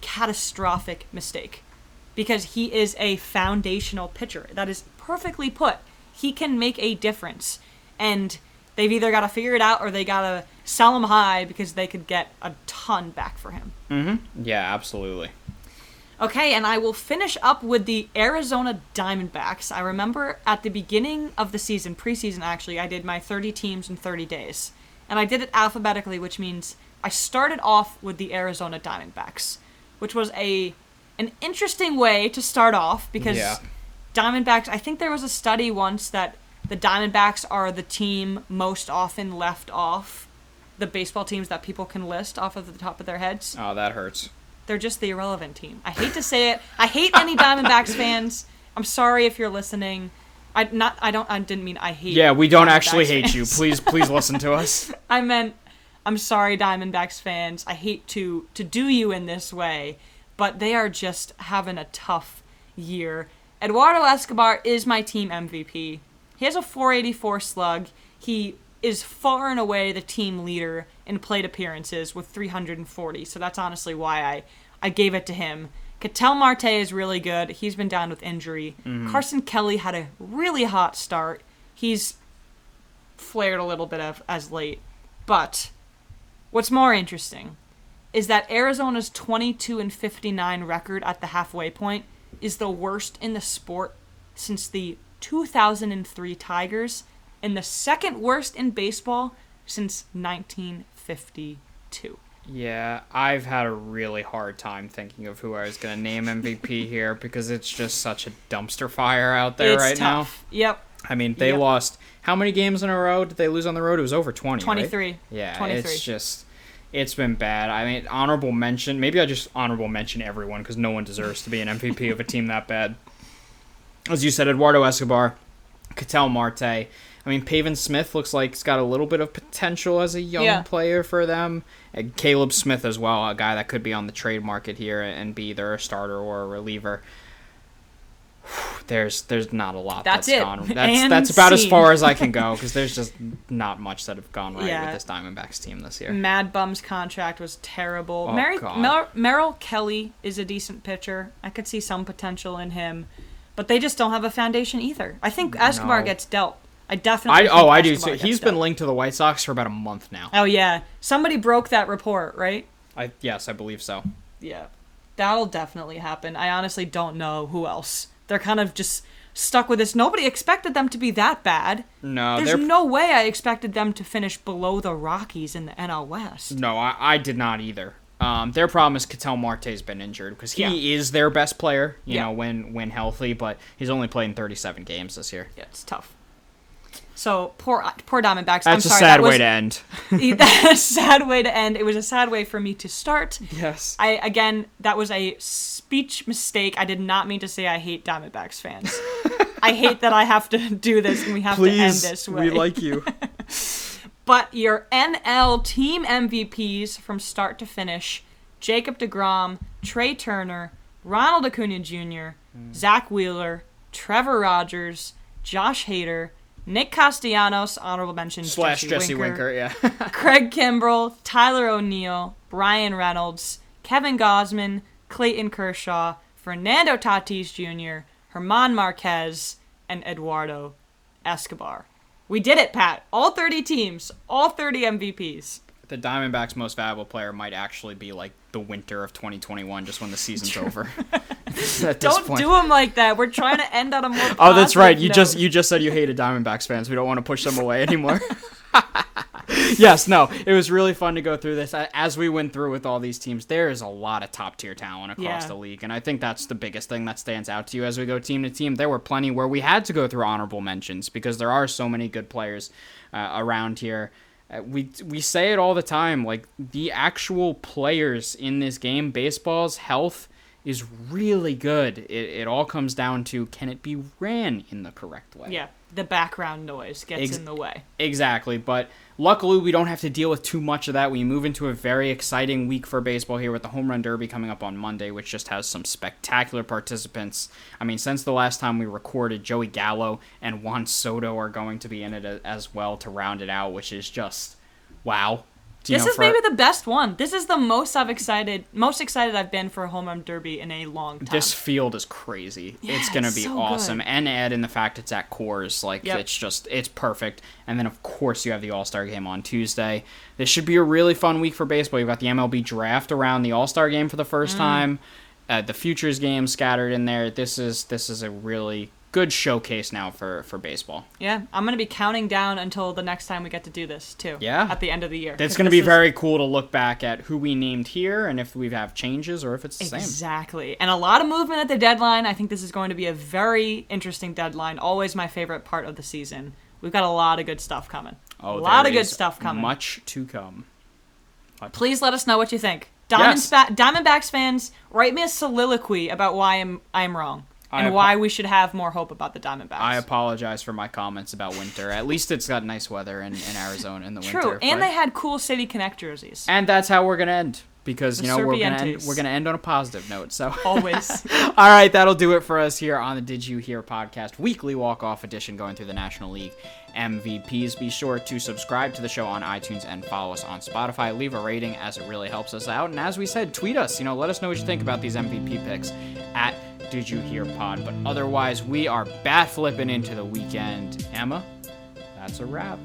catastrophic mistake. Because he is a foundational pitcher. That is perfectly put. He can make a difference. And they've either got to figure it out or they got to sell him high because they could get a ton back for him. Mm-hmm. Yeah, absolutely. Okay, and I will finish up with the Arizona Diamondbacks. I remember at the beginning of the season, preseason actually, I did my 30 teams in 30 days. And I did it alphabetically, which means I started off with the Arizona Diamondbacks, which was a an interesting way to start off because Yeah. Diamondbacks, I think there was a study once that the Diamondbacks are the team most often left off the baseball teams that people can list off of the top of their heads. Oh, that hurts. They're just the irrelevant team. I hate to say it. I hate any Diamondbacks fans. I'm sorry if you're listening. I not I don't I didn't mean I hate. Yeah, we don't actually hate you. Please, please listen to us. I meant I'm sorry Diamondbacks fans. I hate to to do you in this way, but they are just having a tough year. Eduardo Escobar is my team MVP. He has a 484 slug. He is far and away the team leader in plate appearances with 340. So that's honestly why I I gave it to him. Ketel Marte is really good. He's been down with injury. Mm-hmm. Carson Kelly had a really hot start. He's flared a little bit of as late. But what's more interesting is that Arizona's 22 and 59 record at the halfway point is the worst in the sport since the 2003 Tigers and the second worst in baseball since 1952. Yeah, I've had a really hard time thinking of who I was going to name MVP here because it's just such a dumpster fire out there it's right tough. Yep. I mean, they Yep. lost how many games in a row did they lose on the road? It was over 20, right? 23. Yeah, 23. it's just it's been bad. I mean, honorable mention. Maybe I just honorable mention everyone because no one deserves to be an MVP of a team that bad. As you said, Eduardo Escobar, Ketel Marte. I mean, Pavin Smith looks like he's got a little bit of potential as a young Yeah. player for them. And Caleb Smith as well, a guy that could be on the trade market here and be either a starter or a reliever. There's there's not a lot That's that's it. gone. That's And that's about as far as I can go because there's just not much that have gone right Yeah. with this Diamondbacks team this year. Mad Bum's contract was terrible. Oh, Mary. Mer- Merrill Kelly is a decent pitcher. I could see some potential in him, but they just don't have a foundation either. I think Escobar No. gets dealt. I definitely. I oh I do too. gets He's been linked to the White Sox for about a month now. Oh yeah, somebody broke that report, right? I yes I believe so. Yeah, that'll definitely happen. I honestly don't know who else. They're kind of just stuck with this. Nobody expected them to be that bad. No, There's they're no way I expected them to finish below the Rockies in the NL West. No, I, I did not either. Um, their problem is Ketel Marte's been injured because he Yeah. is their best player, you Yeah. know, when when healthy, but he's only played in 37 games this year. Yeah, it's tough. So poor poor Diamondbacks. That's I'm a sorry, sad that was, way to end. That's a sad way to end. It was a sad way for me to start. Yes. I again, that was a speech mistake. I did not mean to say I hate Diamondbacks fans. I hate that I have to do this and we have to end this way. we like you. But your NL team MVPs from start to finish Jacob DeGrom, Trea Turner, Ronald Acuna Jr., hmm. Zack Wheeler, Trevor Rogers, Josh Hader, Nick Castellanos, honorable mention, Slash Jesse Winker, yeah. Craig Kimbrel, Tyler O'Neill, Bryan Reynolds, Kevin Gausman, Clayton Kershaw, Fernando Tatis Jr., German Marquez, and Eduardo Escobar. We did it, Pat. All 30 teams, all 30 MVPs. The Diamondbacks' most valuable player might actually be like the winter of 2021, just when the season's over. Don't point. do them like that. We're trying to end on a more. Oh, that's right. You note. just you just said you hated Diamondbacks fans. We don't want to push them away anymore. yes, no. It was really fun to go through this. As we went through with all these teams, there is a lot of top tier talent across Yeah. the league, and I think that's the biggest thing that stands out to you as we go team to team. There were plenty where we had to go through honorable mentions because there are so many good players uh, around here. Uh, we we say it all the time. Like the actual players in this game, baseball's health is really good. It, it all comes down to can it be ran in the correct way. Yeah, the background noise gets Ex- in the way. Exactly, but luckily we don't have to deal with too much of that. We move into a very exciting week for baseball here with the Home Run Derby coming up on Monday, which just has some spectacular participants. I mean, since the last time we recorded, Joey Gallo and Juan Soto are going to be in it as well to round it out, which is just wow. This know, is for- maybe the best one. This is the most I've excited, most excited I've been for a home run derby in a long time. This field is crazy. it's gonna it's be so awesome, good. and add in the fact it's at Coors, like Yep. it's just it's perfect. And then of course you have the All Star game on Tuesday. This should be a really fun week for baseball. You've got the MLB draft around the All Star game for the first Mm. time. Uh, the futures game scattered in there. This is this is a really good showcase now for for baseball. yeah, I'm gonna be counting down until the next time we get to do this too. Yeah. at the end of the year. It's going to be is- very cool to look back at who we named here and if we have changes or if it's the same. Exactly. And a lot of movement at the deadline. I think this is going to be a very interesting deadline. Always my favorite part of the season. We've got a lot of good stuff coming. Oh, a lot of good stuff coming. Much to come. Please let us know what you think. Diamond Yes. Diamondbacks fans, write me a soliloquy about why I'm I'm wrong and apo- why we should have more hope about the Diamondbacks. I apologize for my comments about winter. At least it's got nice weather in, in Arizona in the True, winter. and but- they had cool City Connect jerseys. and that's how we're gonna end because you know we're gonna end, we're gonna end on a positive note. So Always. all right, that'll do it for us here on the Did You Hear podcast, weekly walk off edition, going through the National League MVPs. Be sure to subscribe to the show on iTunes and follow us on Spotify. Leave a rating as it really helps us out. And as we said, tweet us. You know, let us know what you think about these MVP picks at Did You Hear Pod. But otherwise, we are bat flipping into the weekend. Emma, that's a wrap.